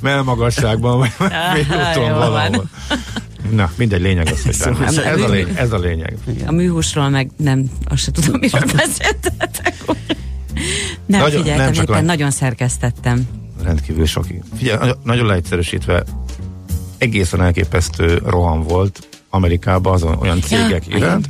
melmagasságban, vagy Ah, jó van. Na, mindegy, lényeg az, hogy Szóval ez, semmi. a lény, ez a lényeg. A műhúsról meg nem, azt se tudom, miről beszéltetek. Nem, Nagyon- figyeltem, nem éppen a- nagyon szerkesztettem. Rendkívül sok. Figyelj, nagyon- leegyszerűsítve, egészen elképesztő roham volt Amerikában azon olyan cégek Ja, iránt,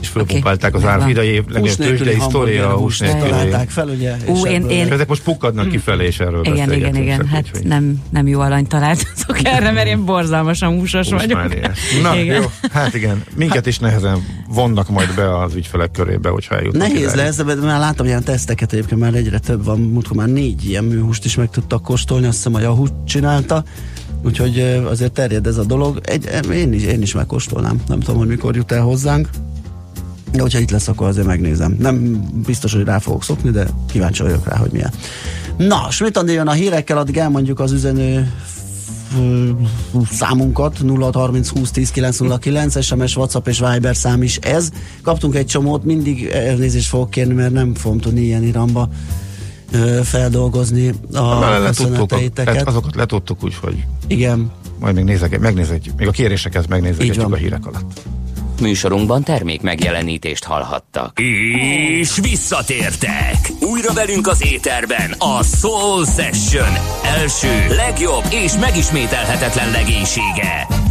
és fölpumpálták az megvan. ár idei legnagyobb Hús nélküli tőzsdei sztoria a hús találták fel, ugye? Ú, én- ebből- én- ezek most pukkadnak kifelé, és erről Igen, igen, igen, hát nem, nem jó alany találtatok erre, mert én borzalmasan húsos vagyok. Húsmániás. Na, Igen. jó, hát igen, minket is nehezen vonnak majd be az ügyfelek körébe, hogyha eljutnak Nehéz lesz, de már láttam ilyen teszteket, egyébként már egyre több van, múltkor már négy ilyen műhúst is meg tudtak kóstolni, azt hiszem a Yahoo csinálta, úgyhogy azért terjed ez a dolog. Egy, én, is, én is megkóstolnám, nem tudom, hogy mikor jut el hozzánk, de hogyha itt lesz, akkor azért megnézem. Nem biztos, hogy rá fogok szokni, de kíváncsi vagyok rá, hogy milyen. Na, Andi jön a hírekkel, addig elmondjuk az üzenő számunkat 0630 20 10 909 SMS, WhatsApp és Viber szám is ez. Kaptunk egy csomót, mindig elnézést fogok kérni, mert nem fogom tudni ilyen iramba feldolgozni a köszöneteiteket. azokat letudtuk úgy, hogy Igen, majd még nézek, megnézek, még a kéréseket van. a hírek alatt. Műsorunkban termék megjelenítést hallhattak. És visszatértek! Újra velünk az éterben a Soul Session első, legjobb és megismételhetetlen legénysége.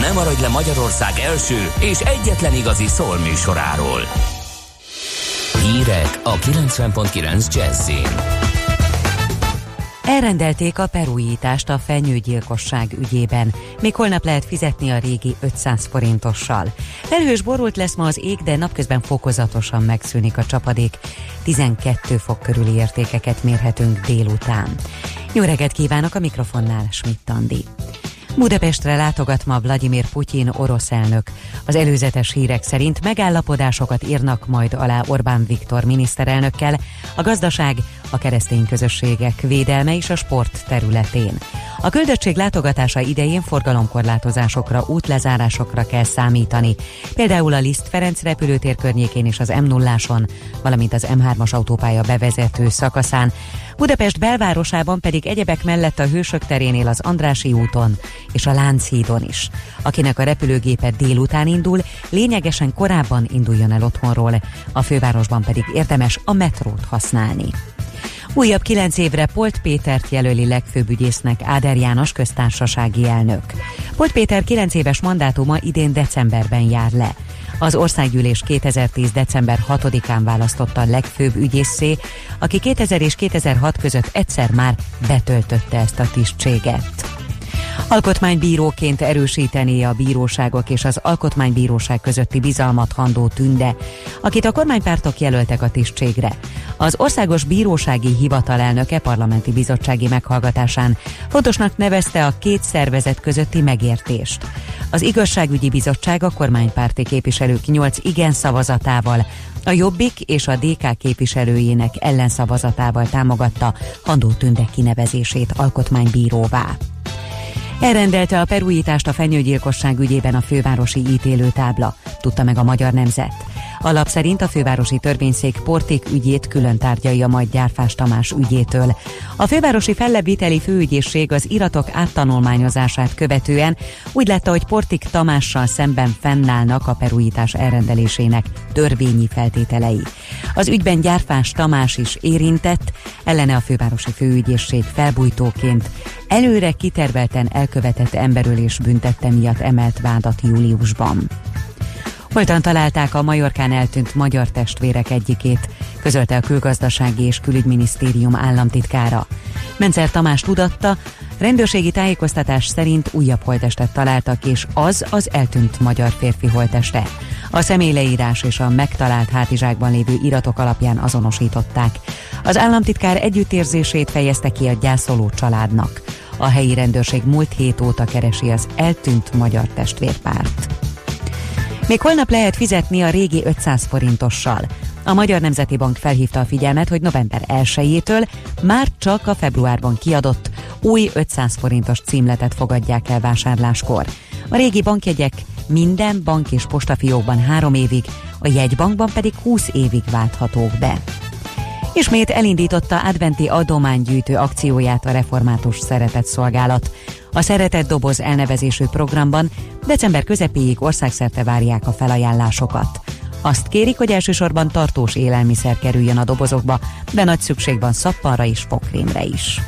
Nem maradj le Magyarország első és egyetlen igazi soul műsoráról. Hírek a 90.9 Jazzin. Elrendelték a perújítást a fenyőgyilkosság ügyében. Még holnap lehet fizetni a régi 500 forintossal. Felhős borult lesz ma az ég, de napközben fokozatosan megszűnik a csapadék. 12 fok körüli értékeket mérhetünk délután. Jó reggelt kívánok a mikrofonnál, Schmidt Andi. Budapestre látogat ma Vladimir Putyin orosz elnök. Az előzetes hírek szerint megállapodásokat írnak majd alá Orbán Viktor miniszterelnökkel a gazdaság, a keresztény közösségek védelme és a sport területén. A küldöttség látogatása idején forgalomkorlátozásokra, útlezárásokra kell számítani, például a Liszt Ferenc repülőtér környékén és az m 0 valamint az M3-as autópálya bevezető szakaszán, Budapest belvárosában pedig egyebek mellett a Hősök terénél az Andrási úton és a Lánchídon is. Akinek a repülőgépe délután indul, lényegesen korábban induljon el otthonról, a fővárosban pedig érdemes a metrót használni. Újabb kilenc évre Polt Pétert jelöli legfőbb ügyésznek Áder János köztársasági elnök. Polt Péter kilenc éves mandátuma idén decemberben jár le. Az országgyűlés 2010. december 6-án választotta legfőbb ügyészé, aki 2000 és 2006 között egyszer már betöltötte ezt a tisztséget. Alkotmánybíróként erősíteni a bíróságok és az alkotmánybíróság közötti bizalmat Handó Tünde, akit a kormánypártok jelöltek a tisztségre. Az Országos Bírósági Hivatal elnöke parlamenti bizottsági meghallgatásán fontosnak nevezte a két szervezet közötti megértést. Az Igazságügyi Bizottság a kormánypárti képviselők 8 igen szavazatával, a Jobbik és a DK képviselőjének ellenszavazatával támogatta Handó Tünde kinevezését alkotmánybíróvá. Elrendelte a perújítást a fenyőgyilkosság ügyében a fővárosi ítélőtábla, tudta meg a magyar nemzet. Alap szerint a fővárosi törvényszék Porték ügyét külön tárgyalja majd Gyárfás Tamás ügyétől. A fővárosi fellebbviteli főügyészség az iratok áttanulmányozását követően úgy látta, hogy Portik Tamással szemben fennállnak a perújítás elrendelésének törvényi feltételei. Az ügyben Gyárfás Tamás is érintett, ellene a fővárosi főügyészség felbújtóként előre kitervelten elkövetett emberölés büntette miatt emelt vádat júliusban. Holtan találták a Majorkán eltűnt magyar testvérek egyikét, közölte a külgazdasági és külügyminisztérium államtitkára. Mencer Tamás tudatta, rendőrségi tájékoztatás szerint újabb holtestet találtak, és az az eltűnt magyar férfi holteste. A személyleírás és a megtalált hátizsákban lévő iratok alapján azonosították. Az államtitkár együttérzését fejezte ki a gyászoló családnak. A helyi rendőrség múlt hét óta keresi az eltűnt magyar testvérpárt. Még holnap lehet fizetni a régi 500 forintossal. A Magyar Nemzeti Bank felhívta a figyelmet, hogy november 1-től már csak a februárban kiadott új 500 forintos címletet fogadják el vásárláskor. A régi bankjegyek minden bank és postafiókban három évig, a jegybankban pedig 20 évig válthatók be. Ismét elindította adventi adománygyűjtő akcióját a Református Szeretett Szolgálat. A Szeretett Doboz elnevezésű programban december közepéig országszerte várják a felajánlásokat. Azt kérik, hogy elsősorban tartós élelmiszer kerüljön a dobozokba, de nagy szükség van szappanra és fokrémre is.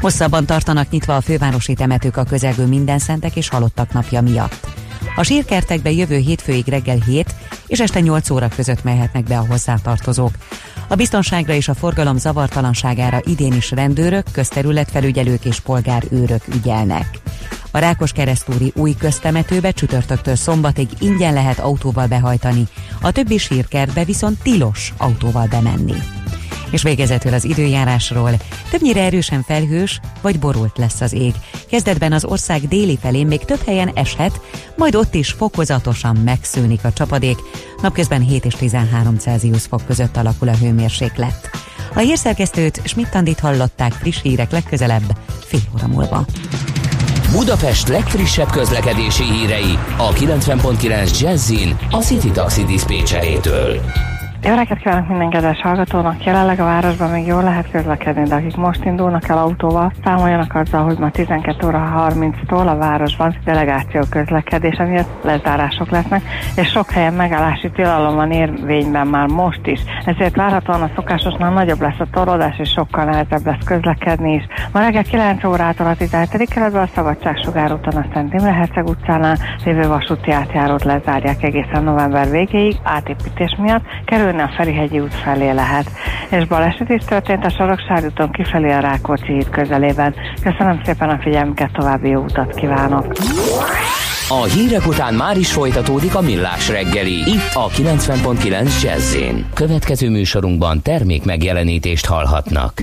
Hosszabban tartanak nyitva a fővárosi temetők a közelgő minden szentek és halottak napja miatt. A sírkertekbe jövő hétfőig reggel 7 és este 8 óra között mehetnek be a hozzátartozók. A biztonságra és a forgalom zavartalanságára idén is rendőrök, közterületfelügyelők és polgárőrök ügyelnek. A Rákos keresztúri új köztemetőbe csütörtöktől szombatig ingyen lehet autóval behajtani, a többi sírkertbe viszont tilos autóval bemenni. És végezetül az időjárásról. Többnyire erősen felhős vagy borult lesz az ég. Kezdetben az ország déli felén még több helyen eshet, majd ott is fokozatosan megszűnik a csapadék. Napközben 7 és 13 Celsius fok között alakul a hőmérséklet. A hírszerkesztőt Schmidt-Tandit hallották friss hírek legközelebb, fél óra múlva. Budapest legfrissebb közlekedési hírei a 90.9 Jazzin a City Taxi Dispécsejétől. Jó reggelt kívánok minden kedves hallgatónak! Jelenleg a városban még jól lehet közlekedni, de akik most indulnak el autóval, számoljanak azzal, hogy ma 12 óra 30-tól a városban delegáció közlekedése miatt lezárások lesznek, és sok helyen megállási tilalom van érvényben már most is. Ezért várhatóan a szokásosnál nagyobb lesz a torlódás, és sokkal nehezebb lesz közlekedni is. Ma reggel 9 órától a 17. keletben a Szabadságsugár úton a Szent Imre Herceg utcánál lévő vasúti átjárót lezárják egészen november végéig átépítés miatt. Kerül a Ferihegyi út felé lehet. És baleset is történt a Soroksári úton kifelé a Rákóczi híd közelében. Köszönöm szépen a figyelmüket, további jó utat kívánok! A hírek után már is folytatódik a millás reggeli, itt a 90.9 jazz Következő műsorunkban termék megjelenítést hallhatnak.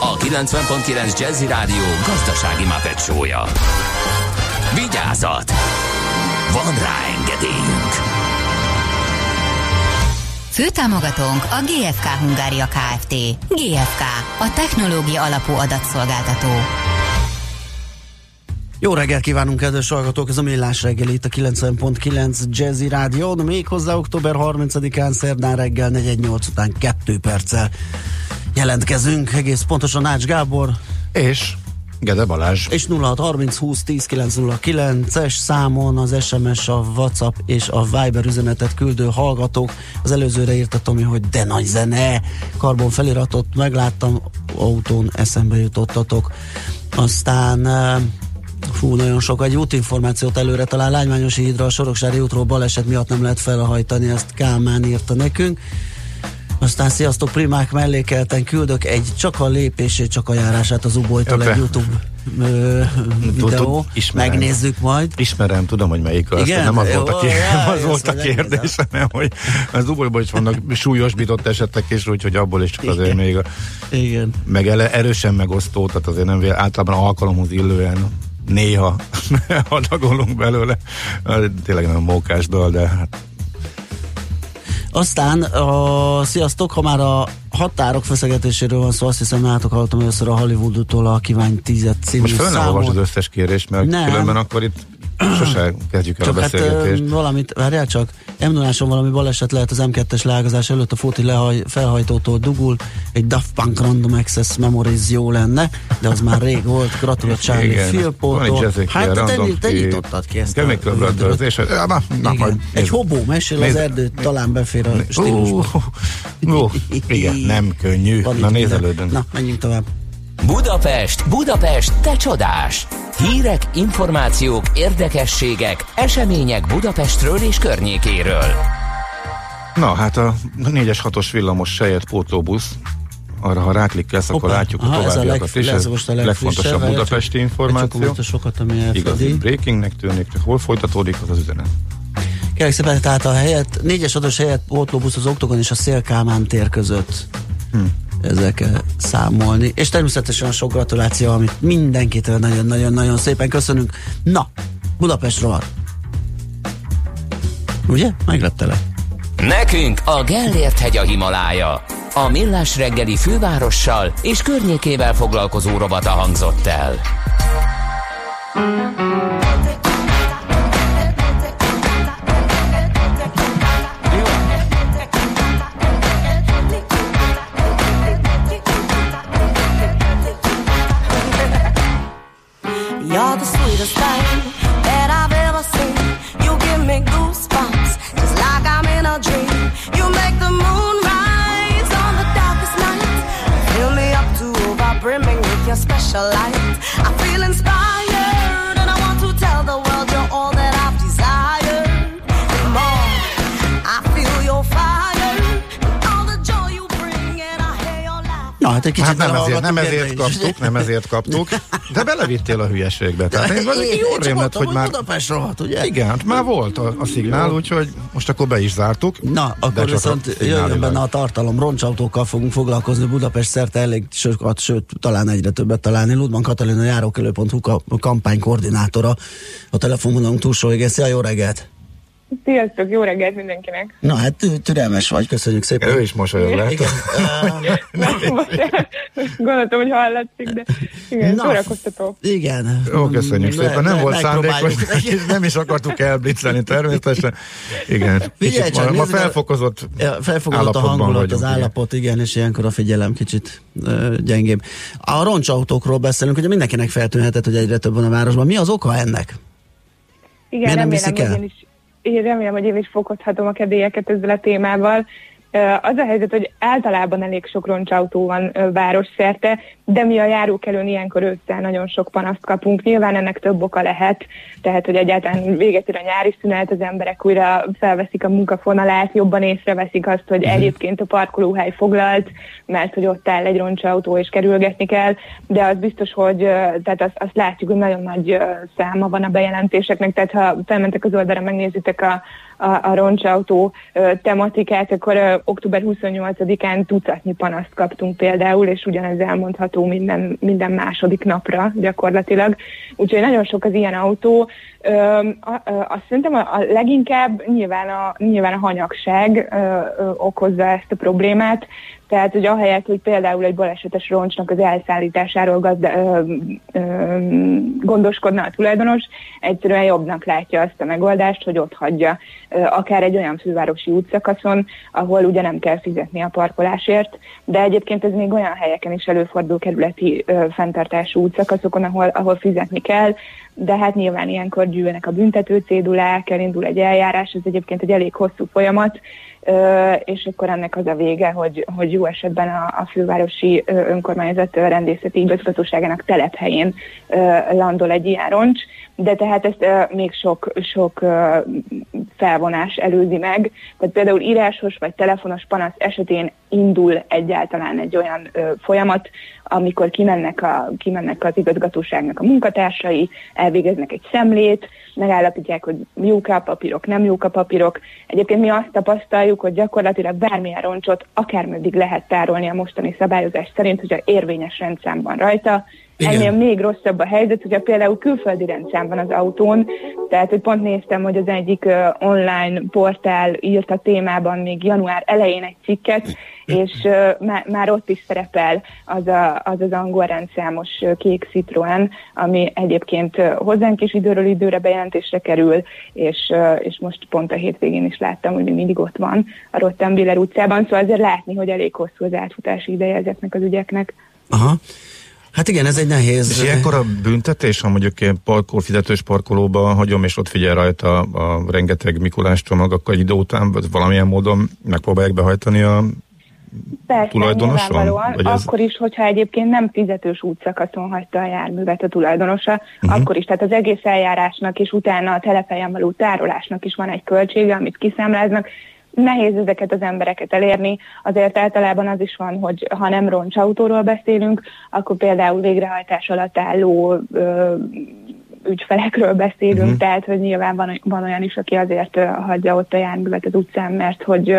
a 90.9 Jazzy Rádió gazdasági mapetsója. Vigyázat! Van rá engedélyünk! Főtámogatónk a GFK Hungária Kft. GFK, a technológia alapú adatszolgáltató. Jó reggelt kívánunk, kedves hallgatók! Ez a Millás reggeli itt a 90.9 Jazzy Rádió, még hozzá október 30-án szerdán reggel 418 után 2 perccel jelentkezünk. Egész pontosan Ács Gábor És Gede Balázs. és 0630 20 10 909-es számon az SMS, a WhatsApp és a Viber üzenetet küldő hallgatók. Az előzőre írta Tomi, hogy de nagy zene, karbon feliratot megláttam, autón eszembe jutottatok. Aztán Fú, nagyon sok. Egy útinformációt előre talán Lánymányosi hídra a Soroksári útról baleset miatt nem lehet felhajtani, ezt Kálmán írta nekünk. Aztán sziasztok, primák mellékelten küldök egy csak a lépését, csak a járását az Ubolytól egy YouTube ö, videó. ismerem. Megnézzük majd. Ismerem, tudom, hogy melyik az. Igen? Nem az volt a, kér... nem az volt a majd kérdés, hanem hogy az Ubolyban is vannak súlyosbított esetek, és úgyhogy abból is csak azért Igen. még a, Igen. meg erősen megosztó, tehát azért nem vél, általában alkalomhoz illően néha adagolunk belőle. Tényleg nem mókás dal, de hát Aztán a, sziasztok, ha már a határok feszegetéséről van szó, azt hiszem nálatok hallottam először a Hollywoodtól a Kivány 10 című most fel nem számot. olvasd az összes kérést, mert Nem. különben akkor itt sose kezdjük el Csak a hát beszélgetést. ö, valamit, várjál csak, m 0 valami baleset lehet az M2-es leágazás előtt, a Fóti lehaj, felhajtótól dugul, egy Daft Punk Random Access Memories jó lenne, de az már rég volt, gratulálok Charlie. Jessica Hát te, te ki- nyitottad ki ezt. Brothers, és na, na, na, majd Igen. Egy hobó mesél az Nézd. erdőt, talán befér a stílusba. igen, nem könnyű. Van Na nézelődön. Na, menjünk tovább. Budapest, Budapest, te csodás! Hírek, információk, érdekességek, események Budapestről és környékéről. Na, hát a 4-es 6-os villamos sejett pótlóbusz, arra ha ráklikkelsz, akkor Hoppá. látjuk a Aha, ez a továbbiakat leg- is. ez most a legfontosabb budapesti csak- információ. Csak sokat, ami Igazi breakingnek tűnik, de hol folytatódik az az üzenet? Kérlek szépen, tehát a helyet, négyes adós helyett pótlóbusz az Oktogon és a Szélkámán tér között. Hm. Ezzel kell számolni. És természetesen a sok gratuláció, amit mindenkitől nagyon-nagyon-nagyon szépen köszönünk. Na, Budapest rohadt. Ugye? Megleptelek. Nekünk a Gellért hegy a Himalája. A Millás reggeli fővárossal és környékével foglalkozó rovata hangzott el. Special light. I feel inspired, hát egy kicsit Hát nem ezért, nem ezért kaptuk, nem ezért kaptuk, de belevittél a hülyeségbe. Tehát én valami jól Csak rém lett, hogy már... Budapest rohadt, ugye? Igen, hát már volt a, a szignál, úgyhogy most akkor be is zártuk. Na, akkor a viszont jöjjön benne a tartalom. Roncsautókkal fogunk foglalkozni Budapest szerte elég sokat, sőt, talán egyre többet találni. Ludman Katalina járókelő.hu ka- kampánykoordinátora a telefonvonalunk túlsó végén. Szia, jó reggelt! Sziasztok, jó reggelt mindenkinek! Na hát tü- türelmes vagy, köszönjük szépen. Ő is mosolyog le. Igen. Gondoltam, hogy hallatszik, de igen, Na. szórakoztató. Igen. Jó, köszönjük Le- szépen. Nem volt szándékos, nem is akartuk elblitzelni természetesen. Igen, Figyelj kicsit csak, ma, ma felfokozott Ja, felfogadott a hangulat, vagyunk, az állapot, igen, és ilyenkor a figyelem kicsit ö, gyengébb. A roncsautókról beszélünk, ugye mindenkinek feltűnhetett, hogy egyre több van a városban. Mi az oka ennek? Igen, Miért nem remélem, viszik el? én is, én remélem, hogy én is fokozhatom a kedélyeket ezzel a témával. Az a helyzet, hogy általában elég sok roncsautó van városszerte, de mi a járókelőn ilyenkor ősszel nagyon sok panaszt kapunk. Nyilván ennek több oka lehet, tehát hogy egyáltalán véget ér a nyári szünet, az emberek újra felveszik a munkafonalát, jobban észreveszik azt, hogy egyébként a parkolóhely foglalt, mert hogy ott áll egy roncsautó és kerülgetni kell, de az biztos, hogy tehát azt, azt látjuk, hogy nagyon nagy száma van a bejelentéseknek, tehát ha felmentek az oldalra, megnézitek a, a, a roncsautó ö, tematikát, akkor ö, október 28-án tucatnyi panaszt kaptunk például, és ugyanez elmondható minden, minden második napra gyakorlatilag. Úgyhogy nagyon sok az ilyen autó. Ö, a, azt szerintem a, a leginkább nyilván a, nyilván a hanyagság ö, ö, okozza ezt a problémát, tehát, hogy ahelyett, hogy például egy balesetes roncsnak az elszállításáról gazda, ö, ö, gondoskodna a tulajdonos, egyszerűen jobbnak látja azt a megoldást, hogy ott hagyja ö, akár egy olyan fővárosi útszakaszon, ahol ugye nem kell fizetni a parkolásért, de egyébként ez még olyan helyeken is előfordul kerületi ö, fenntartású útszakaszokon, ahol, ahol fizetni kell, de hát nyilván ilyenkor gyűlnek a büntető cédulák, elindul egy eljárás, ez egyébként egy elég hosszú folyamat, és akkor ennek az a vége, hogy, hogy jó esetben a, a fővárosi önkormányzat rendészeti igazgatóságának telephelyén landol egy ilyen roncs, de tehát ezt még sok, sok felvonás előzi meg. Tehát például írásos vagy telefonos panasz esetén indul egyáltalán egy olyan folyamat, amikor kimennek, a, kimennek az igazgatóságnak a munkatársai, elvégeznek egy szemlét, megállapítják, hogy jók a papírok, nem jók a papírok. Egyébként mi azt tapasztaljuk, hogy gyakorlatilag bármilyen roncsot akármeddig lehet tárolni a mostani szabályozás szerint, hogyha érvényes rendszám van rajta, Igen. Ennél még rosszabb a helyzet, hogyha például külföldi rendszám van az autón, tehát hogy pont néztem, hogy az egyik online portál írt a témában még január elején egy cikket, és ö, má, már ott is szerepel az a, az, az angol rendszámos kék Citroen, ami egyébként hozzánk is időről időre bejelentésre kerül, és, és most pont a hétvégén is láttam, hogy még mindig ott van a Rottenbiller utcában, szóval azért látni, hogy elég hosszú az átfutási ideje ezeknek az ügyeknek. Aha. Hát igen, ez egy nehéz. És ilyenkor a büntetés, ha mondjuk ilyen parkol, fizetős parkolóba hagyom, és ott figyel rajta a rengeteg Mikulás csomag, akkor egy idő után vagy valamilyen módon megpróbálják behajtani a Persze, tulajdonoson? Vagy ez- Akkor is, hogyha egyébként nem fizetős útszakaszon hagyta a járművet a tulajdonosa, uh-huh. akkor is. Tehát az egész eljárásnak és utána a telephelyen való tárolásnak is van egy költsége, amit kiszámláznak. Nehéz ezeket az embereket elérni, azért általában az is van, hogy ha nem roncsautóról beszélünk, akkor például végrehajtás alatt álló ö, ügyfelekről beszélünk, uh-huh. tehát hogy nyilván van, van olyan is, aki azért hagyja ott a járművet az utcán, mert hogy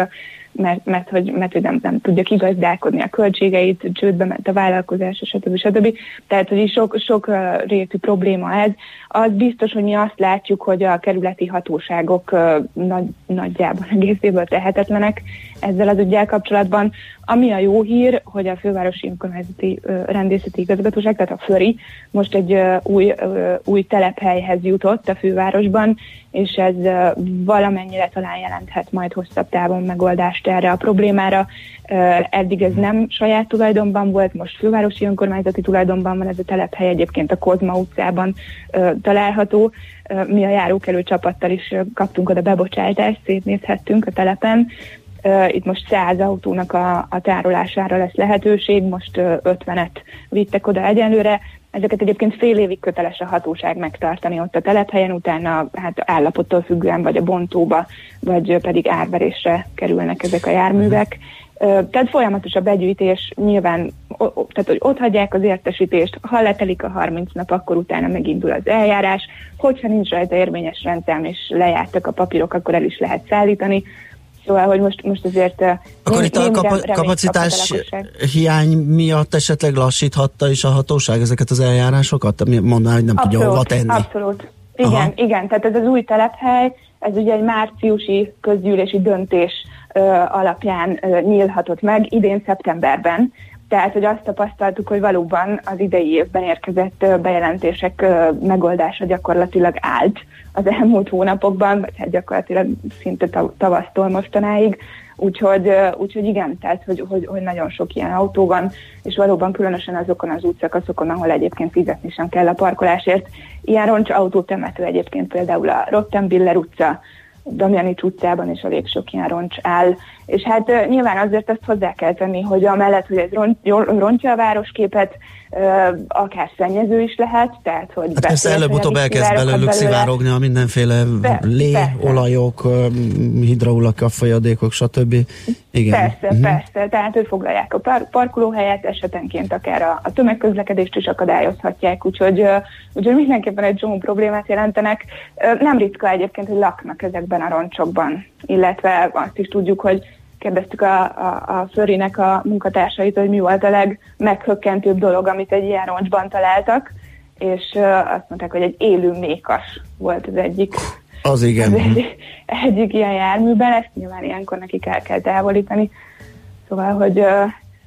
mert, mert, hogy, mert hogy nem, nem tudja kigazdálkodni a költségeit, csődbe ment a vállalkozás, stb. stb. Tehát, hogy sok, sok rétű probléma ez. Az biztos, hogy mi azt látjuk, hogy a kerületi hatóságok nagy, nagyjából egészéből tehetetlenek ezzel az ügyel kapcsolatban. Ami a jó hír, hogy a fővárosi önkormányzati rendészeti igazgatóság, tehát a FÖRI most egy új, új telephelyhez jutott a fővárosban, és ez valamennyire talán jelenthet majd hosszabb távon megoldást erre a problémára. Eddig ez nem saját tulajdonban volt, most fővárosi önkormányzati tulajdonban van ez a telephely, egyébként a Kozma utcában található. Mi a járókelő csapattal is kaptunk oda bebocsátást, szétnézhettünk a telepen. Itt most 100 autónak a, a tárolására lesz lehetőség, most uh, 50-et vittek oda egyenlőre. Ezeket egyébként fél évig köteles a hatóság megtartani ott a telephelyen, utána hát állapottól függően vagy a bontóba, vagy pedig árverésre kerülnek ezek a járművek. Tehát folyamatos a begyűjtés, nyilván tehát, hogy ott hagyják az értesítést, ha letelik a 30 nap, akkor utána megindul az eljárás. Hogyha nincs rajta érvényes rendszám és lejártak a papírok, akkor el is lehet szállítani. Szóval, hogy most, most azért... Akkor itt a reményt kapacitás a hiány miatt esetleg lassíthatta is a hatóság ezeket az eljárásokat? Mondaná, hogy nem tudja hova tenni. Abszolút. Igen, Aha. igen, tehát ez az új telephely, ez ugye egy márciusi közgyűlési döntés ö, alapján ö, nyílhatott meg idén szeptemberben. Tehát, hogy azt tapasztaltuk, hogy valóban az idei évben érkezett bejelentések megoldása gyakorlatilag állt az elmúlt hónapokban, vagy hát gyakorlatilag szinte tav- tavasztól mostanáig. Úgyhogy, úgyhogy igen, tehát hogy, hogy, hogy nagyon sok ilyen autó van, és valóban különösen azokon az útszakaszokon, ahol egyébként fizetni sem kell a parkolásért. Ilyen roncs autótemető egyébként például a Rottenbiller utca, Damjanics utcában elég sok ilyen roncs áll. És hát nyilván azért azt hozzá kell tenni, hogy amellett, hogy ez rontja a városképet, akár szennyező is lehet, tehát hogy... Hát persze előbb-utóbb elkezd belőlük szivárogni a mindenféle Be- lé, persze. olajok, hidraulaka folyadékok, stb. Igen. Persze, Mhm. persze, tehát hogy foglalják a par- parkolóhelyet, esetenként akár a, a tömegközlekedést is akadályozhatják, úgyhogy, úgyhogy mindenképpen egy csomó problémát jelentenek. Nem ritka egyébként, hogy laknak ezekben a roncsokban, illetve azt is tudjuk, hogy kérdeztük a, a, a Förinek a munkatársait, hogy mi volt a legmeghökkentőbb dolog, amit egy ilyen roncsban találtak, és azt mondták, hogy egy élő mékas volt az egyik Az igen. az egyik, egyik ilyen járműben, ezt nyilván ilyenkor nekik el kell távolítani. Szóval, hogy uh,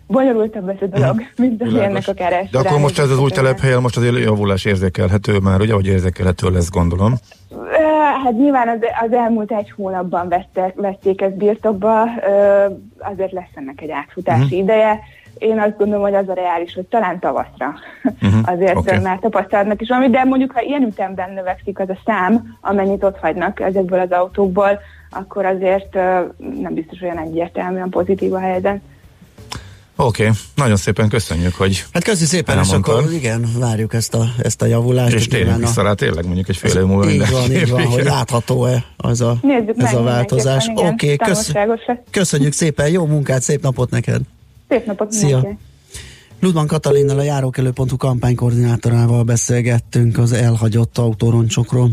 bonyolultabb ez a dolog, mint ami ennek akár első De akkor most ez az új telephelyen most azért javulás érzékelhető már, ugye, hogy érzékelhető lesz, gondolom. Ö, Hát nyilván az, az elmúlt egy hónapban vettek, vették ezt birtokba, azért lesz ennek egy átfutási Mhm. ideje. Én azt gondolom, hogy az a reális, hogy talán tavaszra Mhm, azért okay. már tapasztalatnak is valami, de mondjuk ha ilyen ütemben növekszik az a szám, amennyit ott hagynak ezekből az autókból, akkor azért nem biztos olyan egyértelműen pozitív a helyzet. Oké, okay. nagyon szépen köszönjük, hogy Hát köszi szépen, és Elmondtad. akkor igen, várjuk ezt a, ezt a javulást. és térjünk a- vissza rá tényleg mondjuk egy fél év múlva Így van, így van, hogy látható-e az a, Nézzük ez a változás. Oké, okay, kösz, köszönjük szépen, jó munkát, szép napot neked! Szép napot Szia. Ludman Katalinnal a járókelő.hu kampánykoordinátorával beszélgettünk az elhagyott autóroncsokról.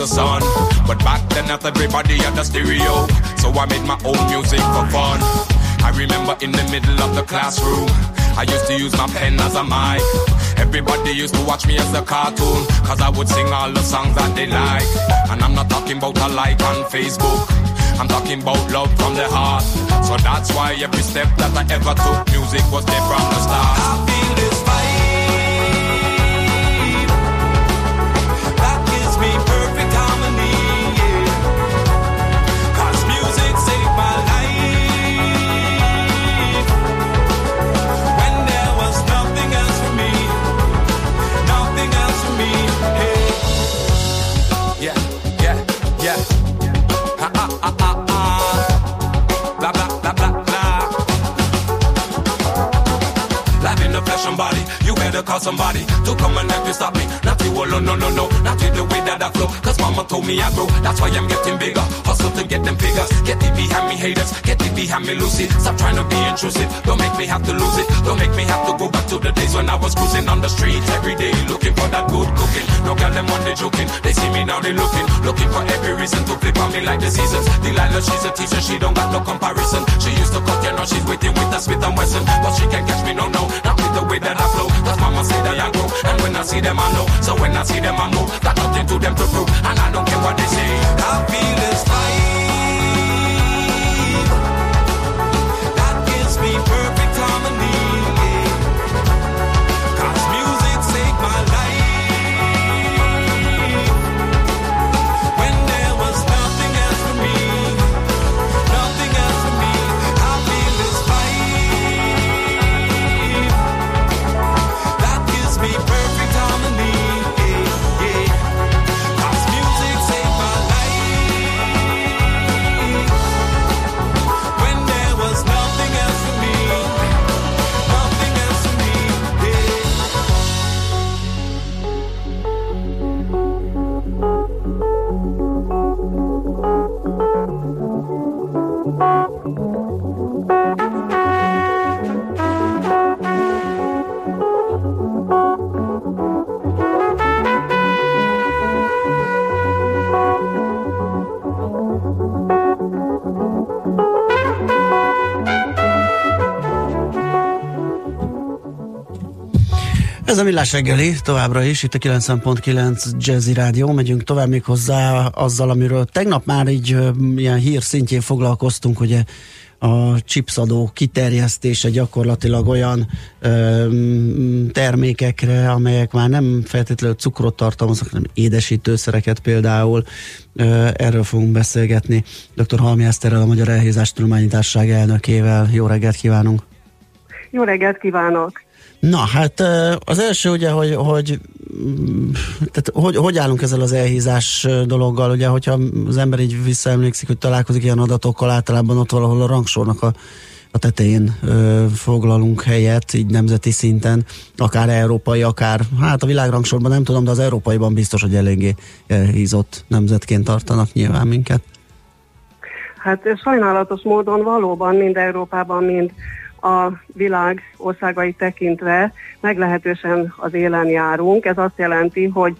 The sun. But back then, not everybody had a stereo, so I made my own music for fun. I remember in the middle of the classroom, I used to use my pen as a mic. Everybody used to watch me as a cartoon, cause I would sing all the songs that they like. And I'm not talking about a like on Facebook. I'm talking about love from the heart. So that's why every step that I ever took, music was there from the start. Call somebody to come and help you stop me. Not you alone, no, no, no. Not with the way that I flow. Cause mama told me I grow. That's why I'm getting bigger. Hustle to get them figures. Get it behind me haters. Get it behind me Lucy. Stop trying to be intrusive. Don't make me have to lose it. Don't make me have to go back to the days when I was cruising on the streets every day. Looking for that good cooking. No girl them on they joking. They see me now they looking. Looking for every reason to flip on me like the seasons. Delilah, she's a teacher. She don't got no comparison. She used to cut, you know she's waiting with a Smith and Wesson. But she can't catch me, no, no. Not with the way that I flow. Cause mama say that I grow. And when I see them, I know. So when I see them, I move. Got nothing to them to prove. And I don't care what they say. I feel this vibe. Millás reggeli, továbbra is, itt a 90.9 Jazzy Rádió, megyünk tovább még hozzá azzal, amiről tegnap már így ilyen hír szintjén foglalkoztunk, ugye a chipsadó kiterjesztése gyakorlatilag olyan ö, termékekre, amelyek már nem feltétlenül cukrot tartalmaznak, hanem édesítőszereket például. Ö, erről fogunk beszélgetni dr. Halmi Eszterrel, a Magyar Elhézás Tudományi Társaság elnökével. Jó reggelt kívánunk! Jó reggelt kívánok! Na, hát az első ugye, hogy, hogy, mm, tehát, hogy, hogy állunk ezzel az elhízás dologgal, ugye, hogyha az ember így visszaemlékszik, hogy találkozik ilyen adatokkal, általában ott valahol a rangsornak a, a tetején ö, foglalunk helyet, így nemzeti szinten, akár európai, akár, hát a világrangsorban nem tudom, de az európaiban biztos, hogy eléggé elhízott nemzetként tartanak nyilván minket. Hát sajnálatos módon valóban mind Európában, mind a világ országai tekintve meglehetősen az élen járunk. Ez azt jelenti, hogy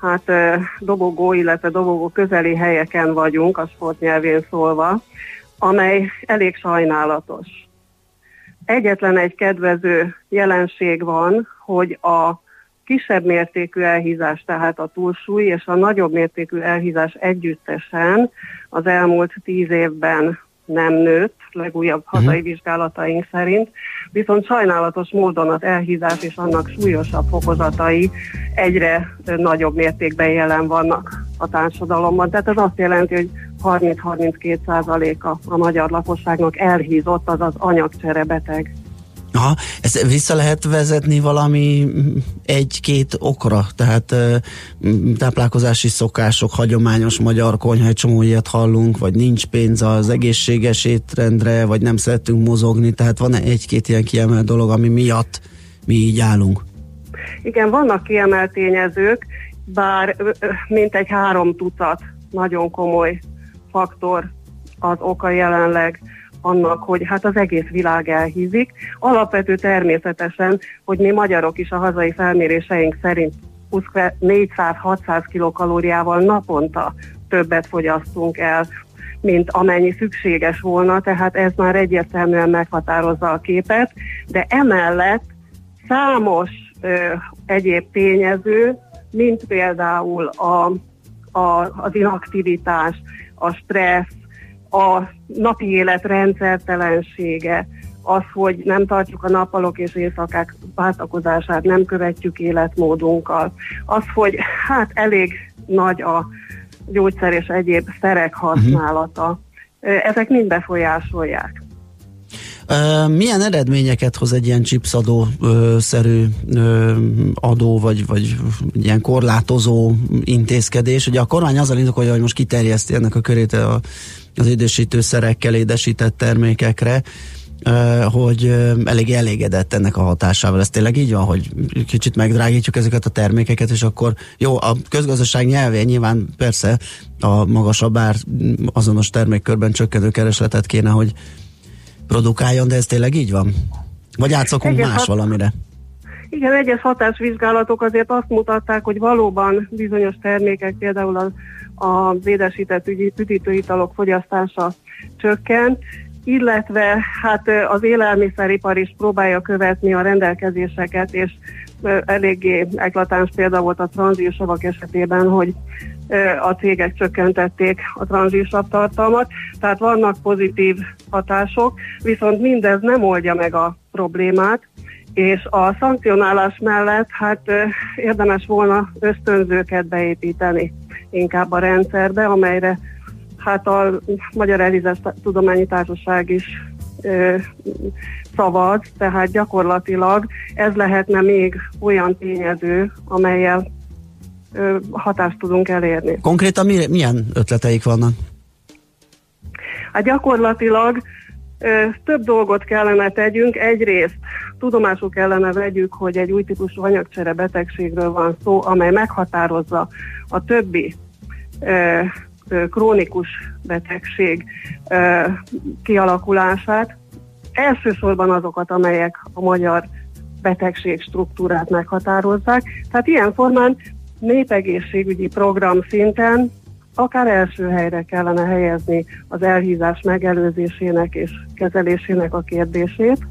hát dobogó, illetve dobogó közeli helyeken vagyunk, a sportnyelvén szólva, amely elég sajnálatos. Egyetlen egy kedvező jelenség van, hogy a kisebb mértékű elhízás, tehát a túlsúly és a nagyobb mértékű elhízás együttesen az elmúlt tíz évben nem nőtt, legújabb hazai vizsgálataink szerint, viszont sajnálatos módon az elhízás és annak súlyosabb fokozatai egyre nagyobb mértékben jelen vannak a társadalomban. Tehát ez azt jelenti, hogy 30-32 százaléka a magyar lakosságnak elhízott, azaz anyagcsere beteg. Aha, ezt vissza lehet vezetni valami egy-két okra, tehát táplálkozási szokások, hagyományos magyar konyha, egy csomó ilyet hallunk, vagy nincs pénz az egészséges étrendre, vagy nem szeretünk mozogni, tehát van egy-két ilyen kiemelt dolog, ami miatt mi így állunk? Igen, vannak kiemelt tényezők, bár mintegy három tucat nagyon komoly faktor az oka jelenleg annak, hogy hát az egész világ elhízik. Alapvető természetesen, hogy mi magyarok is a hazai felméréseink szerint 400-600 kilokalóriával naponta többet fogyasztunk el, mint amennyi szükséges volna, tehát ez már egyértelműen meghatározza a képet, de emellett számos ö, egyéb tényező, mint például a, a, az inaktivitás, a stressz, a napi élet rendszertelensége, az, hogy nem tartjuk a nappalok és éjszakák váltakozását, nem követjük életmódunkkal, az, hogy hát elég nagy a gyógyszer és egyéb szerek használata. Ö, Ezek mind befolyásolják. Ö, Milyen eredményeket hoz egy ilyen chipsadó-szerű adó, vagy, vagy ilyen korlátozó intézkedés? Ugye a kormány azzal indokolja, hogy most kiterjeszti ennek a körét a, az édesítőszerekkel édesített termékekre, hogy elég elégedett ennek a hatásával. Ez tényleg így van, hogy kicsit megdrágítjuk ezeket a termékeket, és akkor jó, a közgazdaság nyelvén nyilván persze a magasabb ár azonos termékkörben csökkenő keresletet kéne, hogy produkáljon, de ez tényleg így van? Vagy átszokunk Igen, más hát- valamire? Igen, egyes hatásvizsgálatok azért azt mutatták, hogy valóban bizonyos termékek, például az, az édesített üdítőitalok fogyasztása csökkent, illetve hát az élelmiszeripar is próbálja követni a rendelkezéseket, és eléggé eklatáns példa volt a tranzírsavak esetében, hogy a cégek csökkentették a tranzsírsav tartalmat, tehát vannak pozitív hatások, viszont mindez nem oldja meg a problémát, és a szankcionálás mellett hát érdemes volna ösztönzőket beépíteni inkább a rendszerbe, amelyre hát a Magyar Elhízás Tudományi Társaság is ö, szavaz, tehát gyakorlatilag ez lehetne még olyan tényező, amelyel ö, hatást tudunk elérni. Konkrétan mi, milyen ötleteik vannak? Hát gyakorlatilag több dolgot kellene tegyünk. Egyrészt tudomásul kellene vegyük, hogy egy új típusú anyagcsere betegségről van szó, amely meghatározza a többi krónikus betegség kialakulását. Elsősorban azokat, amelyek a magyar betegség struktúrát meghatározzák. Tehát ilyen formán népegészségügyi program szinten akár első helyre kellene helyezni az elhízás megelőzésének és kezelésének a kérdését.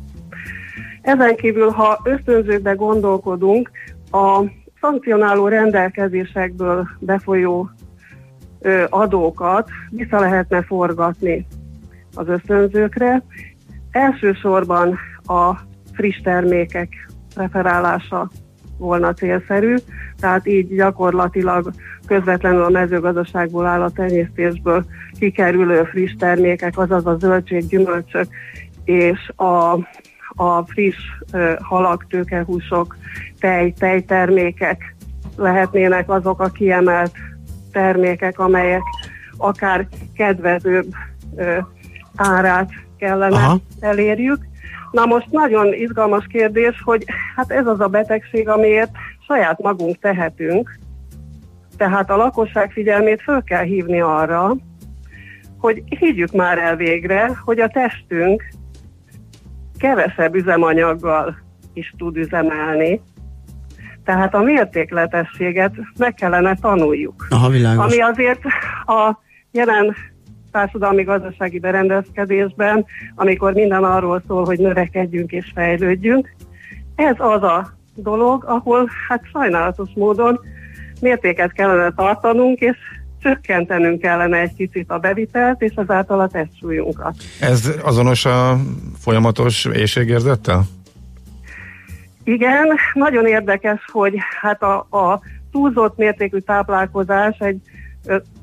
Ezen kívül, ha ösztönzőkbe gondolkodunk, a szankcionáló rendelkezésekből befolyó adókat vissza lehetne forgatni az ösztönzőkre. Elsősorban a friss termékek preferálása volna célszerű, tehát így gyakorlatilag közvetlenül a mezőgazdaságból, állattenyésztésből kikerülő friss termékek, azaz a zöldség, gyümölcsök és a, a friss halak, tőkehúsok, tej, tejtermékek lehetnének azok a kiemelt termékek, amelyek akár kedvezőbb árát kellene Aha. elérjük. Na most nagyon izgalmas kérdés, hogy hát ez az a betegség, amiért saját magunk tehetünk, tehát a lakosság figyelmét föl kell hívni arra, hogy higgyük már el végre, hogy a testünk kevesebb üzemanyaggal is tud üzemelni, tehát a mértékletességet meg kellene tanuljuk. Aha, világos. Ami azért a jelen társadalmi-gazdasági berendezkedésben, amikor minden arról szól, hogy növekedjünk és fejlődjünk, ez az a dolog, ahol hát sajnálatos módon mértéket kellene tartanunk, és csökkentenünk kellene egy kicsit a bevitelt, és ezáltal a testsúlyunkat. Ez azonos a folyamatos éjségérzettel? Igen, nagyon érdekes, hogy hát a, a túlzott mértékű táplálkozás egy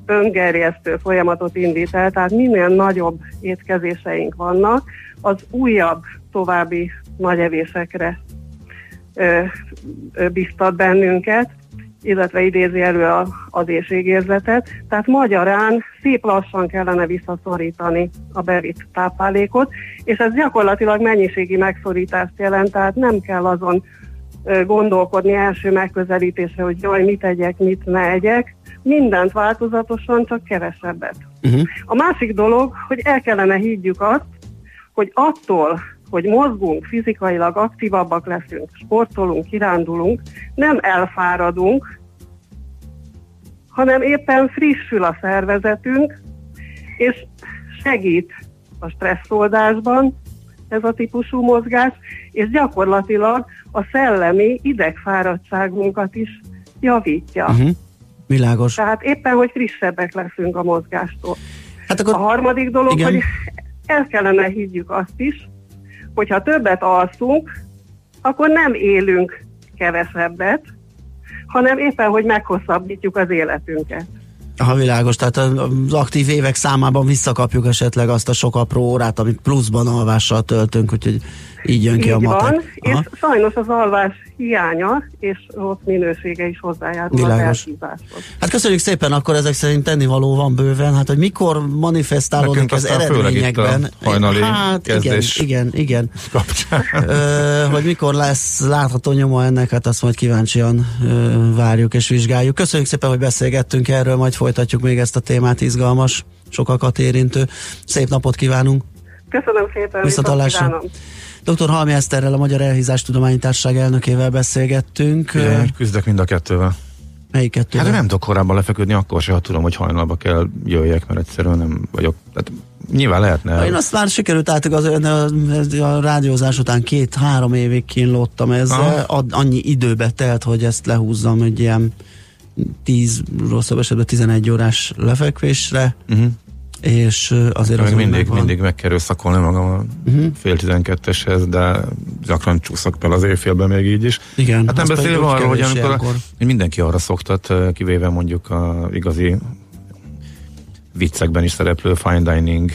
öngerjesztő folyamatot indít el, tehát minél nagyobb étkezéseink vannak, az újabb további nagy evésekre biztat bennünket, illetve idézi elő az éjségérzetet. Tehát magyarán szép lassan kellene visszaszorítani a bevitt táplálékot, és ez gyakorlatilag mennyiségi megszorítást jelent, tehát nem kell azon gondolkodni első megközelítésre, hogy jaj, mit tegyek, mit ne egyek, mindent változatosan, csak kevesebbet. Uh-huh. A másik dolog, hogy el kellene higgyük azt, hogy attól, hogy mozgunk, fizikailag aktívabbak leszünk, sportolunk, kirándulunk, nem elfáradunk, hanem éppen frissül a szervezetünk, és segít a stresszoldásban ez a típusú mozgás, és gyakorlatilag a szellemi idegfáradtságunkat is javítja. Uh-huh. Világos. Tehát éppen, hogy frissebbek leszünk a mozgástól. Hát akkor, a harmadik dolog, igen. hogy el kellene higgyük azt is, hogyha többet alszunk, akkor nem élünk kevesebbet, hanem éppen, hogy meghosszabbítjuk az életünket. Ha világos, tehát az aktív évek számában visszakapjuk esetleg azt a sok apró órát, amit pluszban alvással töltünk, úgyhogy így jön ki Így a matek. van, és sajnos az alvás hiánya és rossz minősége is hozzájárul Világos. az elhízáshoz. Hát köszönjük szépen, akkor ezek szerint tennivaló van bőven. Hát, hogy mikor manifestálódik Nekünk ez aztán főleg itt a eredményekben. hajnali hát igen, igen, igen. kapcsán. Ö, hogy mikor lesz látható nyoma ennek, hát azt majd kíváncsian ö, várjuk és vizsgáljuk. Köszönjük szépen, hogy beszélgettünk erről, majd folytatjuk még ezt a témát, izgalmas, sokakat érintő. Szép napot kívánunk! Köszönöm szépen, Viszont hallásra. Dr. Halmi Eszterrel, a Magyar Elhízás Tudományi Társaság elnökével beszélgettünk. Igen, küzdök mind a kettővel. Melyik kettővel? Hát nem tudok korábban lefeküdni, akkor se, ha tudom, hogy hajnalba kell jöjjek, mert egyszerűen nem vagyok. Tehát nyilván lehetne. Én azt már sikerült átigazolni, a, a rádiózás után két-három évig kínlódtam ezzel, ad, annyi időbe telt, hogy ezt lehúzzam egy ilyen 10, rosszabb esetben 11 órás lefekvésre, Uh-huh. És azért az mindig, mindig meg kell szakolni magam a Uh-huh. fél tizenketteshez, de gyakran csúszok fel az éjfélben még így is. Igen, Hát nem beszélve arról, hogy amikor ilyenkor. mindenki arra szoktat, kivéve mondjuk a igazi viccekben is szereplő fine dining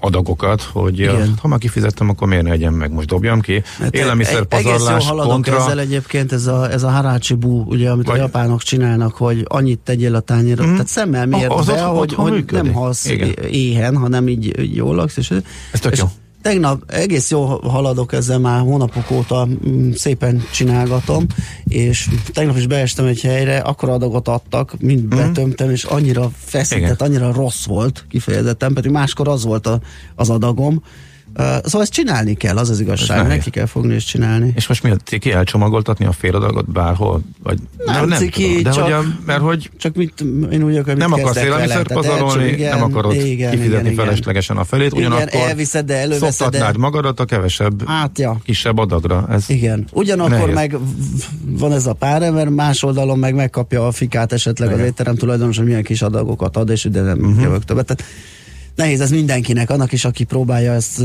adagokat, hogy Igen. ha már kifizettem, akkor miért ne egyem meg, most dobjam ki. Hát Élelmiszer e- egész jól pazarlás kontra. ezzel egyébként, ez a, ez a harácsi bú, ugye, amit Vagy- a japánok csinálnak, hogy annyit tegyél a tányérra, Mhm. tehát szemmel Az mérve, hogy, hogy működik. nem halsz Igen. éhen, hanem így, így jól laksz. És, Ez tök és jó. Tegnap egész jól haladok ezzel már hónapok óta, mm, szépen csinálgatom, és tegnap is beestem egy helyre, akkor adagot adtak, mind Mhm. betömtem, és annyira feszített, Igen. annyira rossz volt kifejezetten, pedig máskor az volt a, az adagom, Uh, szóval ezt csinálni kell, az az igazság, neki kell fogni és csinálni. És most mi a ciki elcsomagoltatni a féladagot bárhol? Vagy, Nem ciki, tudom, de csak- hogy a, mert hogy Csak mit, én úgy akarok, nem akarsz élelmiszert pazarolni, nem akarod igen, kifizetni igen, feleslegesen a felét, Igen, ugyanakkor elviszed, de előveszed, de- magadat a kevesebb, Hát, ja. kisebb adagra. Ez Igen. Ugyanakkor nehéz. meg van ez a pár mert más oldalon meg megkapja a fikát esetleg az Igen. étterem tulajdonos, hogy milyen kis adagokat ad, és ide nem uh-huh. jövök többet. Tehát nehéz ez mindenkinek, annak is, aki próbálja ezt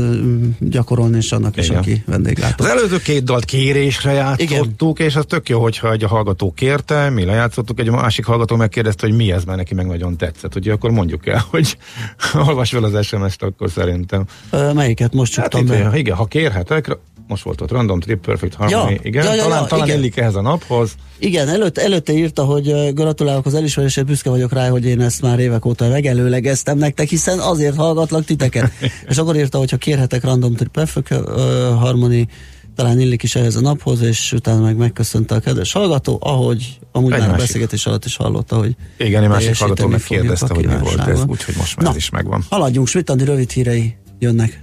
gyakorolni, és annak is, Igen. aki vendéglátó. Az előző két dalt kérésre játszottuk, Igen. és az tök jó, hogyha egy hallgató kérte, mi lejátszottuk, egy másik hallgató megkérdezte, hogy mi ez, mert neki meg nagyon tetszett. Ugye akkor mondjuk el, hogy olvas fel az SMS-t, akkor szerintem. Ö, Melyiket most Hát csuktam itt, be? igen, ha kérhetek, most volt ott Random Trip Perfect Harmony, Ja, igen, ja, ja, talán, ja, talán igen. illik ehhez a naphoz. Igen, előtt, előtte írta, hogy gratulálok az elismerésért, büszke vagyok rá, hogy én ezt már évek óta megelőlegeztem nektek, hiszen azért hallgatlak titeket. és akkor írta, hogy ha kérhetek Random Trip Perfect ö, Harmony, talán illik is ehhez a naphoz, és utána meg megköszönte a kedves hallgató, ahogy amúgy Egy már a másik. beszélgetés alatt is hallotta, hogy Igen, egy másik hallgató meg fogjuk kérdezte, a hogy mi volt ez, úgyhogy most már Na. ez is megvan. Haladjunk, Smitandi rövid hírei jönnek.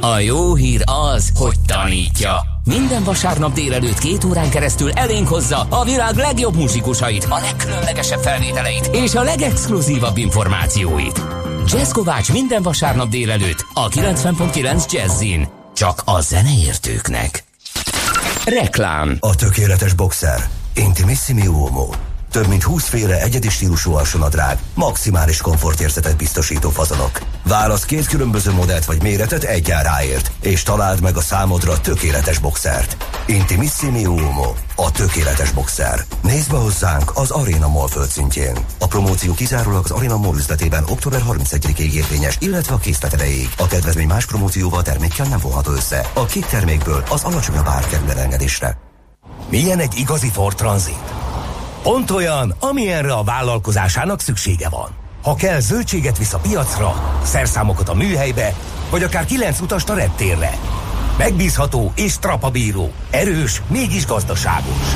a jó hír az, hogy tanítja. Minden vasárnap délelőtt két órán keresztül elénk hozza a világ legjobb muzsikusait, a legkülönlegesebb felvételeit és a legexkluzívabb információit. Jazz Kovács minden vasárnap délelőtt a 90.9 Jazzin. Csak a zeneértőknek. Reklám. A tökéletes boxer. Intimissimi Uomo. Több mint 20 féle egyedi stílusú alsónadrág, maximális komfortérzetet biztosító fazonok. Válasz két különböző modellt vagy méretet egy áráért, és találd meg a számodra tökéletes boxert. Intimissimi Uomo. A tökéletes boxer. Nézd be hozzánk az Arena Mall földszintjén. A promóció kizárólag az Arena Mall üzletében október 31-ig érvényes, illetve a készlet erejéig. A kedvezmény más promócióval termékkel nem vonható össze. A két termékből az alacsonyabb ár kerül elengedésre. Milyen egy igazi Ford Transit? Pont olyan, amilyenre a vállalkozásának szüksége van. Ha kell, zöldséget visz a piacra, szerszámokat a műhelybe, vagy akár kilenc utast a reptérre. Megbízható és trapabíró. Erős, mégis gazdaságos.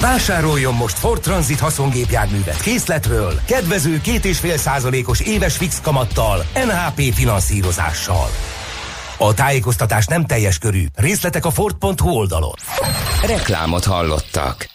Vásároljon most Ford Transit haszongépjárművet készletről, kedvező 2,5 százalékos éves fix kamattal, NHP finanszírozással. A tájékoztatás nem teljes körű. Részletek a Ford.hu oldalon. Reklámot hallottak.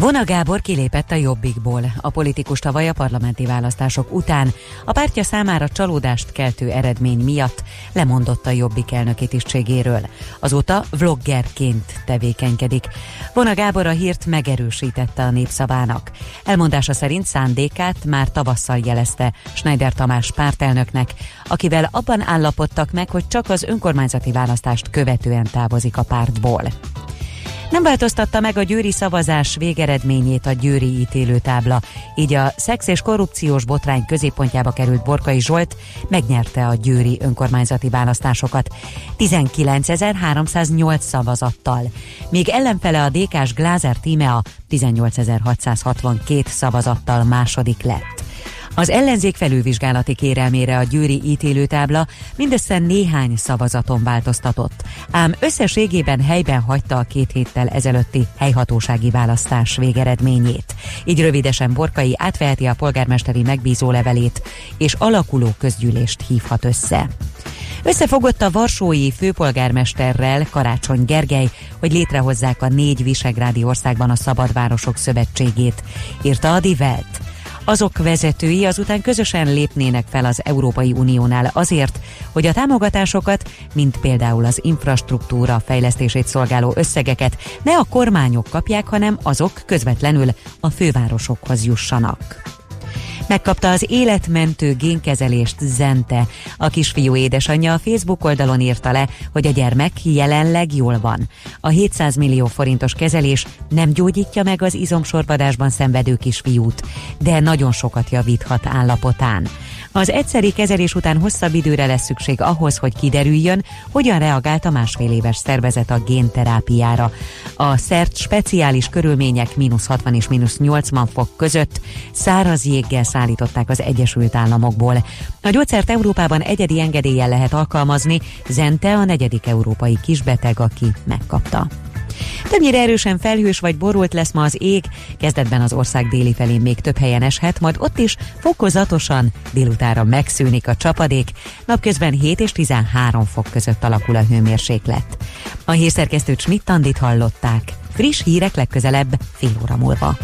Vona Gábor kilépett a Jobbikból. A politikus tavaly a parlamenti választások után a pártja számára csalódást keltő eredmény miatt lemondott a Jobbik elnöki tisztségéről. Azóta vloggerként tevékenykedik. Vona Gábor a hírt megerősítette a népszavának. Elmondása szerint szándékát már tavasszal jelezte Schneider Tamás pártelnöknek, akivel abban állapodtak meg, hogy csak az önkormányzati választást követően távozik a pártból. Nem változtatta meg a győri szavazás végeredményét a győri ítélőtábla, így a szex és korrupciós botrány középpontjába került Borkai Zsolt megnyerte a győri önkormányzati választásokat. 19.308 szavazattal, míg ellenfele a DK-s Glázer Tímea 18.662 szavazattal második lett. Az ellenzék felülvizsgálati kérelmére a győri ítélőtábla mindössze néhány szavazaton változtatott, ám összességében helyben hagyta a két héttel ezelőtti helyhatósági választás végeredményét. Így rövidesen Borkai átveheti a polgármesteri megbízó levelét, és alakuló közgyűlést hívhat össze. Összefogott a Varsói főpolgármesterrel Karácsony Gergely, hogy létrehozzák a négy visegrádi országban a Szabadvárosok Szövetségét, írta a Die Welt. Azok vezetői azután közösen lépnének fel az Európai Uniónál azért, hogy a támogatásokat, mint például az infrastruktúra fejlesztését szolgáló összegeket ne a kormányok kapják, hanem azok közvetlenül a fővárosokhoz jussanak. Megkapta az életmentő génkezelést Zente. A kisfiú édesanyja a Facebook oldalon írta le, hogy a gyermek jelenleg jól van. A 700 millió forintos kezelés nem gyógyítja meg az izomsorbadásban szenvedő kisfiút, de nagyon sokat javíthat állapotán. Az egyszeri kezelés után hosszabb időre lesz szükség ahhoz, hogy kiderüljön, hogyan reagált a másfél éves szervezet a génterápiára. A szert speciális körülmények mínusz 60 és mínusz 80 fok között száraz jéggel szállították az Egyesült Államokból. A gyógyszert Európában egyedi engedéllyel lehet alkalmazni, Zente a negyedik európai kisbeteg, aki megkapta. Többnyire erősen felhős vagy borult lesz ma az ég, kezdetben az ország déli felén még több helyen eshet, majd ott is fokozatosan délutára megszűnik a csapadék, napközben 7 és 13 fok között alakul a hőmérséklet. A hírszerkesztőt Schmidt-Tandit hallották. Friss hírek legközelebb fél óra múlva.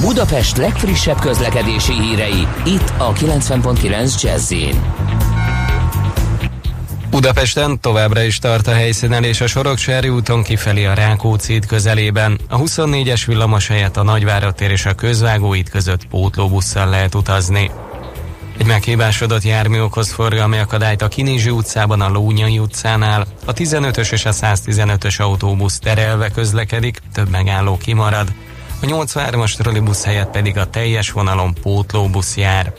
Budapest legfrissebb közlekedési hírei, itt a 90.9 jazz Budapesten továbbra is tart a helyszínelés a Soroksári úton kifelé a Rákóczi közelében. A 24-es villamos helyett a Nagyvárad tér és a Közvágóid között pótlóbusszal lehet utazni. Egy meghibásodott jármű okoz forgalmi akadályt a Kinizsi utcában, a Lónyai utcánál. A 15-ös és a 115-ös autóbusz terelve közlekedik, több megálló kimarad. A 83-as trollibusz helyett pedig a teljes vonalon pótlóbusz jár.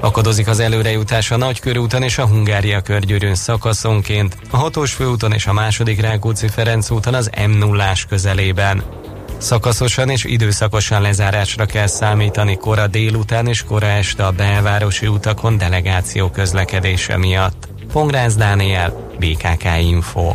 Akadozik az előrejutás a Nagykörúton és a Hungária körgyűrűn szakaszonként, a hatós főúton és a második Rákóczi Ferenc úton az m 0 közelében. Szakaszosan és időszakosan lezárásra kell számítani kora délután és kora este a belvárosi utakon delegáció közlekedése miatt. Pongrász Dániel, BKK Info.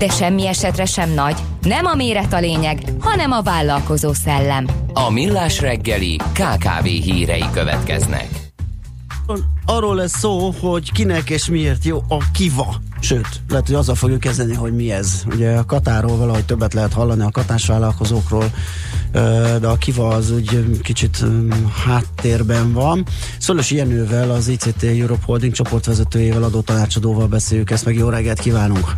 De semmi esetre sem nagy. Nem a méret a lényeg, hanem a vállalkozó szellem. A millás reggeli KKV hírei következnek. Arról lesz szó, hogy kinek és miért jó a kiva. Sőt, lehet, hogy azzal fogjuk kezdeni, hogy mi ez. Ugye a Katáról valahogy többet lehet hallani, a katás vállalkozókról, de a kiva az úgy kicsit háttérben van. Szölös Jenővel, az ICT Europe Holding csoportvezetőjével, adó tanácsadóval beszéljük ezt, meg jó reggelt kívánunk!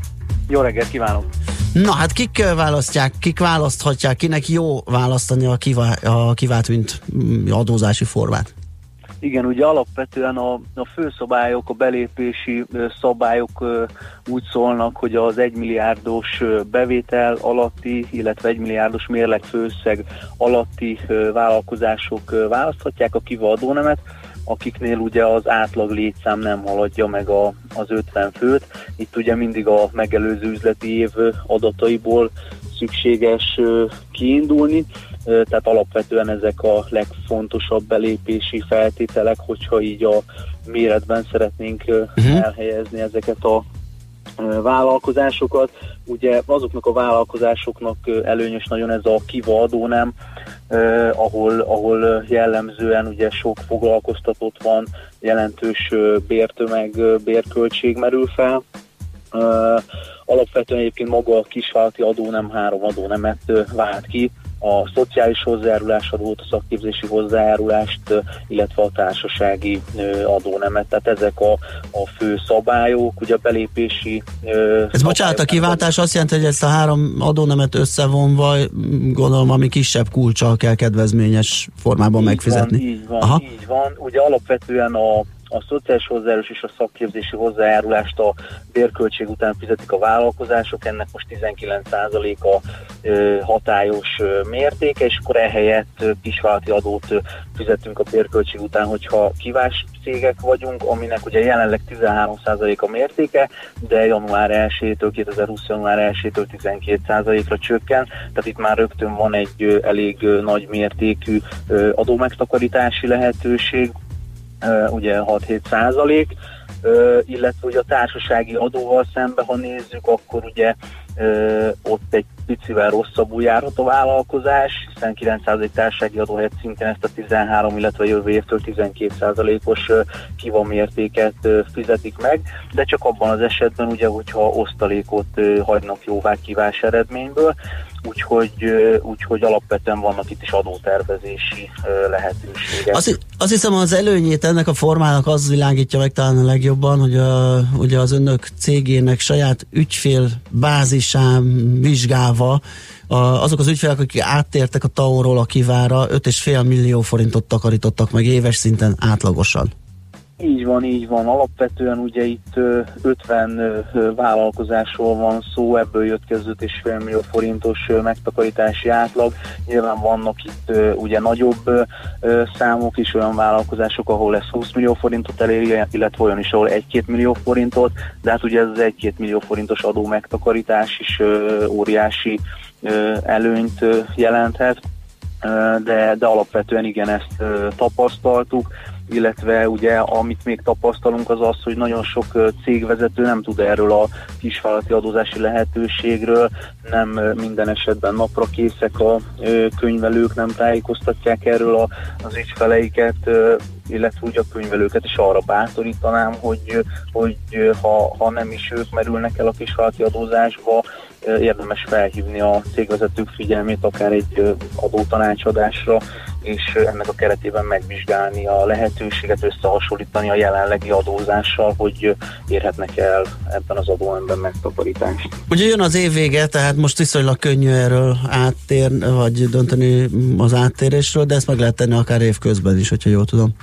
Jó reggelt kívánok! Na hát kik választják, kik választhatják, kinek jó választani a, kivá, a kivált, mint mm, adózási formát? Igen, ugye alapvetően a, a főszabályok, a belépési szabályok úgy szólnak, hogy az 1 milliárdos ö, bevétel alatti, illetve 1 milliárdos mérleg főszeg alatti vállalkozások választhatják a kiva adónemet, akiknél ugye az átlag létszám nem haladja meg a, az 50 főt. Itt ugye mindig a megelőző üzleti év adataiból szükséges kiindulni, tehát alapvetően ezek a legfontosabb belépési feltételek, hogyha így a méretben szeretnénk ö, elhelyezni ezeket a vállalkozásokat. Ugye azoknak a vállalkozásoknak előnyös nagyon ez a kiva adónem, eh, ahol, ahol jellemzően ugye sok foglalkoztatott van, jelentős bértömeg, bérköltség merül fel. Alapvetően egyébként maga a kisvállalati adó nem három adónemet ö, vált ki, a szociális hozzájárulásadót, a szakképzési hozzájárulást, illetve a társasági adónemet. Tehát ezek a, a fő szabályok, ugye a belépési Ez bocsánat, a kiváltás azt jelenti, hogy ezt a három adónemet összevonva, gondolom, ami kisebb kulcsal kell kedvezményes formában megfizetni. Van, így van, Aha. így van. Ugye alapvetően a, a szociális hozzájárulás és a szakképzési hozzájárulást a bérköltség után fizetik a vállalkozások, ennek most 19%-a ö, hatályos mértéke, és akkor ehelyett kisvállalati adót fizetünk a bérköltség után, hogyha kivás cégek vagyunk, aminek ugye jelenleg 13% a mértéke, de január 1-től, 2020. január 1-től 12%-ra csökken, tehát itt már rögtön van egy elég nagy mértékű adómegtakarítási lehetőség, ugye 6-7 százalék, illetve ugye a társasági adóval szembe, ha nézzük, akkor ugye ott egy picivel rosszabbul járhat a vállalkozás, hiszen 9% társasági adó helyett szintén ezt a 13, illetve jövő évtől 12%-os ö, kiva mértéket ö, fizetik meg, de csak abban az esetben ugye, hogyha osztalékot hagynak jóvá kivás eredményből, úgyhogy, úgyhogy alapvetően vannak itt is adótervezési lehetőségek. Azt, azt hiszem az előnyét ennek a formának az világítja meg talán a legjobban, hogy a, ugye az önök cégének saját ügyfél bázisán vizsgálva a, azok az ügyfelek, akik áttértek a TAO-ról a kivára, 5,5 millió forintot takarítottak meg éves szinten átlagosan. Így van, így van. Alapvetően ugye itt ö, 50 ö, ö, vállalkozásról van szó, ebből jött ki az 5,5 millió forintos megtakarítási átlag. Nyilván vannak itt ugye nagyobb számok is, olyan vállalkozások, ahol ez 20 millió forintot eléri, illetve olyan is, ahol 1-2 millió forintot, de hát ugye ez az 1-2 millió forintos adó megtakarítás is óriási előnyt jelenthet. De, de alapvetően igen, ezt tapasztaltuk, illetve ugye amit még tapasztalunk az az, hogy nagyon sok cégvezető nem tud erről a kisvállalati adózási lehetőségről, nem minden esetben napra készek a könyvelők, nem tájékoztatják erről az ügyfeleiket, illetve úgy a könyvelőket is arra bátorítanám, hogy, hogy ha, ha nem is ők merülnek el a kisvállalati adózásba, érdemes felhívni a cégvezetők figyelmét akár egy adótanácsadásra, és ennek a keretében megvizsgálni a lehetőséget, összehasonlítani a jelenlegi adózással, hogy érhetnek el ebben az adóemben megtakarítást. Ugye jön az év vége, tehát most viszonylag könnyű erről áttér, vagy dönteni az áttérésről, de ezt meg lehet tenni akár évközben is, hogyha jól tudom.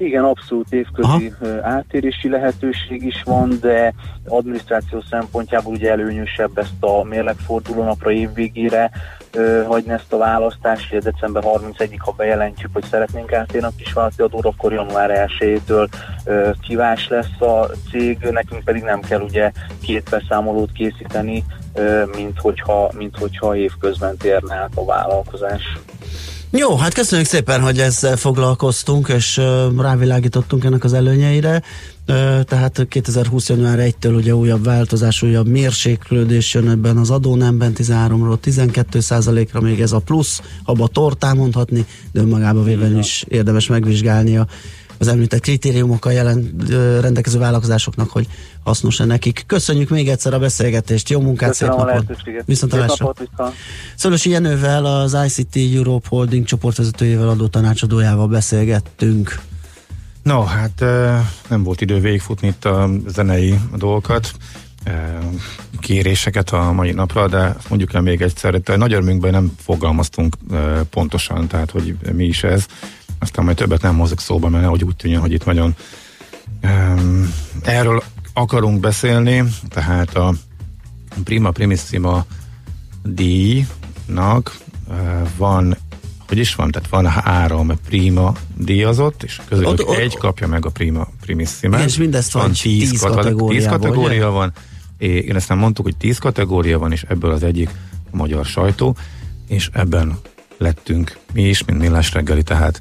Igen, abszolút évközi ö, átérési lehetőség is van, de adminisztráció szempontjából ugye előnyösebb ezt a mérlegforduló napra évvégére ö, hagyni ezt a választást, ugye december 31-ig, ha bejelentjük, hogy szeretnénk átérni a kisvállalati adóra, akkor január 1-től ö, kivás lesz a cég, nekünk pedig nem kell ugye két beszámolót készíteni, ö, mint, hogyha, mint hogyha évközben térne át a vállalkozás. Jó, hát köszönjük szépen, hogy ezzel foglalkoztunk, és rávilágítottunk ennek az előnyeire. Tehát 2020. január 1-től ugye újabb változás, újabb mérséklődés jön ebben az adónemben, 13-ról 12% ra még ez a plusz, abba tortán mondhatni, de önmagába véve is érdemes megvizsgálni a az említett kritériumokkal jelen, rendelkező vállalkozásoknak, hogy hasznos-e nekik. Köszönjük még egyszer a beszélgetést, jó munkát, Köszönöm szép a napot! lehetőséget. Viszont Szép hallásra. napot, viszont. Szolosi Jenővel, az ICT Europe Holding csoportvezetőjével, adó tanácsadójával beszélgettünk. No, hát nem volt idő végigfutni itt a zenei dolgokat. e, kéréseket a mai napra, de mondjuk el még egyszer, de nagy örömünkben nem fogalmaztunk e, pontosan, tehát hogy mi is ez. Aztán majd többet nem hozok szóba, mert nehogy úgy tűnjön, hogy itt nagyon e, erről akarunk beszélni, tehát a Prima Primissima díjnak e, van hogy is van, tehát van három prima díjazott, és közülük ott, ott, egy kapja meg a prima primissima. És mindezt van tíz, tíz kategória, tíz kategória ugye? van. Én ezt nem mondtuk, hogy tíz kategória van, és ebből az egyik a magyar sajtó, és ebben lettünk mi is, mint Millás reggeli, tehát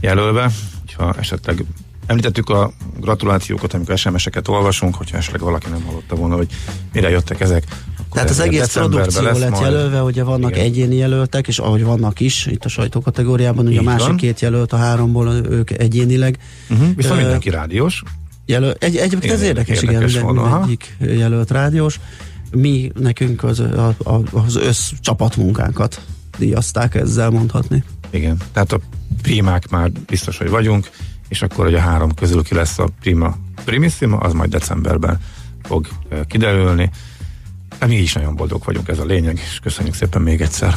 jelölve, hogyha esetleg Említettük a gratulációkat, amikor SMS-eket olvasunk, hogyha esetleg valaki nem hallotta volna, hogy mire jöttek ezek. Tehát az egész produkció lett majd. jelölve, ugye vannak Igen. egyéni jelöltek, és ahogy vannak is, itt a sajtókategóriában, ugye Így a másik van. két jelölt a háromból, ők egyénileg. Uh-huh. Viszont uh, mindenki rádiós. Jelöl, egy, egyébként ez érdekes, érdekes igen, minden, mindegyik jelölt rádiós. Mi nekünk az, a, a, az össz csapatmunkánkat díjazták ezzel mondhatni. Igen, tehát a primák már biztos, hogy vagyunk, és akkor, hogy a három közül ki lesz a prima primissima, az majd decemberben fog kiderülni. De mi is nagyon boldog vagyunk, ez a lényeg, és köszönjük szépen még egyszer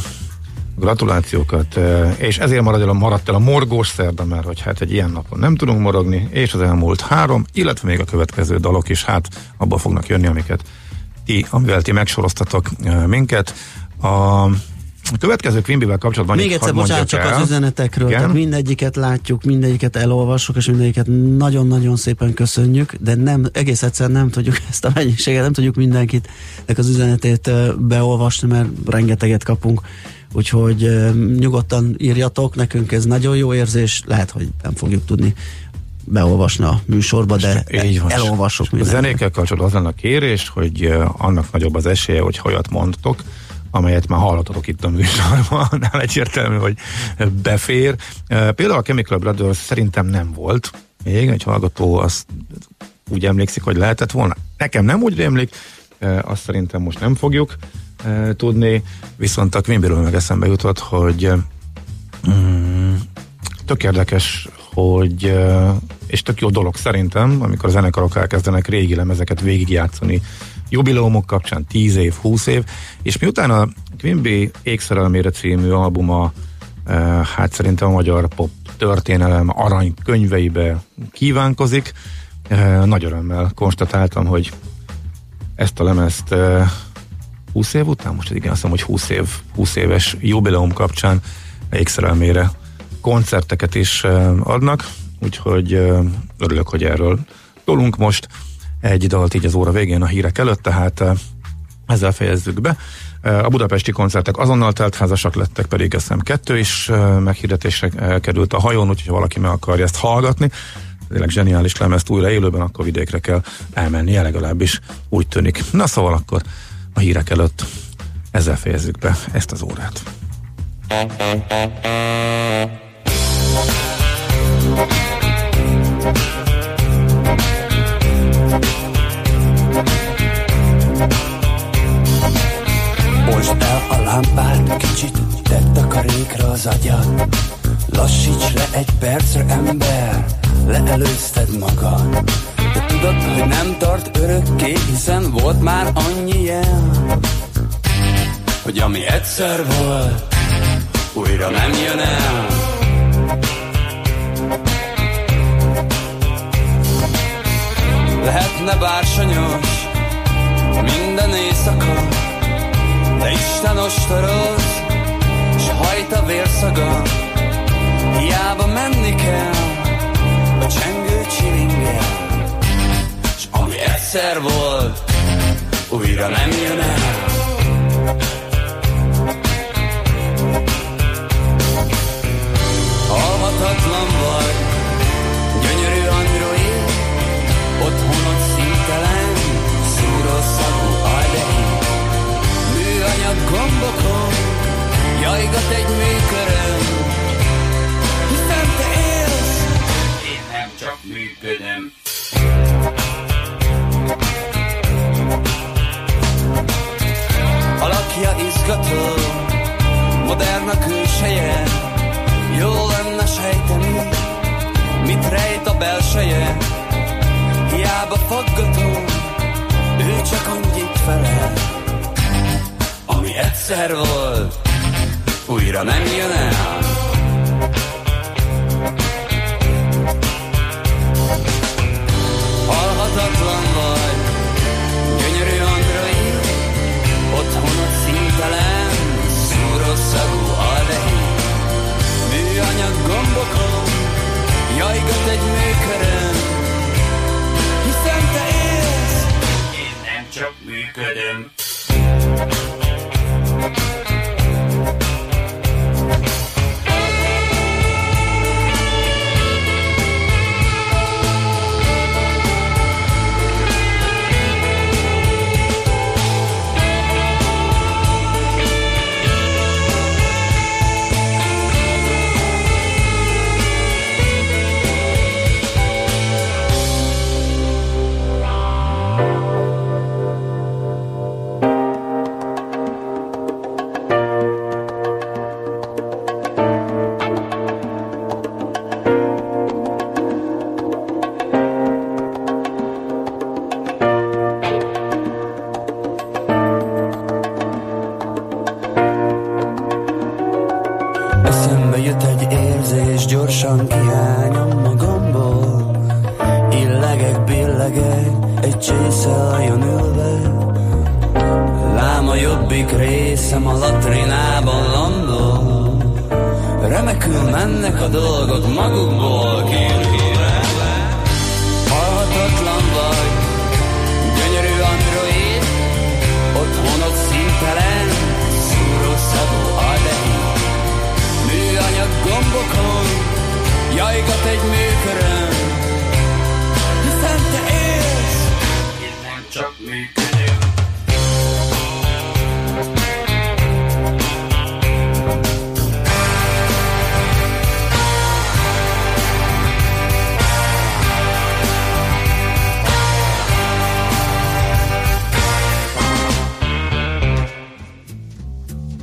gratulációkat, és ezért marad el a, maradt el a morgós szerda, mert hogy hát egy ilyen napon nem tudunk morogni, és az elmúlt három, illetve még a következő dalok is hát abba fognak jönni, amiket ti, amivel ti megsoroztatok minket. A a következő Quimby-vel kapcsolatban Még egyszer, bocsánat, csak el. az üzenetekről, Igen? tehát mindegyiket látjuk, mindegyiket elolvassuk, és mindegyiket nagyon-nagyon szépen köszönjük, de nem, egész egyszer nem tudjuk ezt a mennyiséget, nem tudjuk mindenkit az üzenetét beolvasni, mert rengeteget kapunk, úgyhogy nyugodtan írjatok, nekünk ez nagyon jó érzés, lehet, hogy nem fogjuk tudni beolvasni a műsorba, de Így van. elolvassuk A zenékkel kapcsolatban az lenne a kérés, hogy annak nagyobb az esélye, hogy hajat mondtok, amelyet már hallottatok itt a műsorban, egyértelmű, hogy befér. Például a Chemical Brothers szerintem nem volt még, egy hallgató azt úgy emlékszik, hogy lehetett volna. Nekem nem úgy emlék, azt szerintem most nem fogjuk tudni, viszont a Quimbyről meg eszembe jutott, hogy mm, tök érdekes, hogy és tök jó dolog szerintem, amikor a zenekarok elkezdenek régi lemezeket végigjátszani jubileumok kapcsán 10 év, 20 év, és miután a Quimby Ékszerelmére című albuma eh, hát szerintem a magyar pop történelem arany könyveibe kívánkozik, eh, nagy örömmel konstatáltam, hogy ezt a lemezt eh, 20 év után, most igen, azt mondom, hogy 20 év, 20 éves jubileum kapcsán ékszerelmére koncerteket is eh, adnak, úgyhogy eh, örülök, hogy erről tolunk most egy dalt így az óra végén a hírek előtt, tehát eh, ezzel fejezzük be. Eh, a budapesti koncertek azonnal teltházasak lettek, pedig eszem kettő is eh, meghirdetésre került a hajón, úgyhogy ha valaki meg akarja ezt hallgatni, tényleg zseniális lemezt újra élőben, akkor vidékre kell elmennie, legalábbis úgy tűnik. Na szóval akkor a hírek előtt ezzel fejezzük be ezt az órát. Most el a lámpát, kicsit tett a karékra az agyad Lassíts le egy percre, ember, leelőzted magad. De tudod, hogy nem tart örökké, hiszen volt már annyi jel. Hogy ami egyszer volt, újra nem jön el Lehetne bársonyos minden éjszaka de Isten ostoroz, s hajt a vérszaga, hiába menni kell, a csengő csilingel. S ami egyszer volt, újra nem jön el. Almatatlan vagy, gyönyörű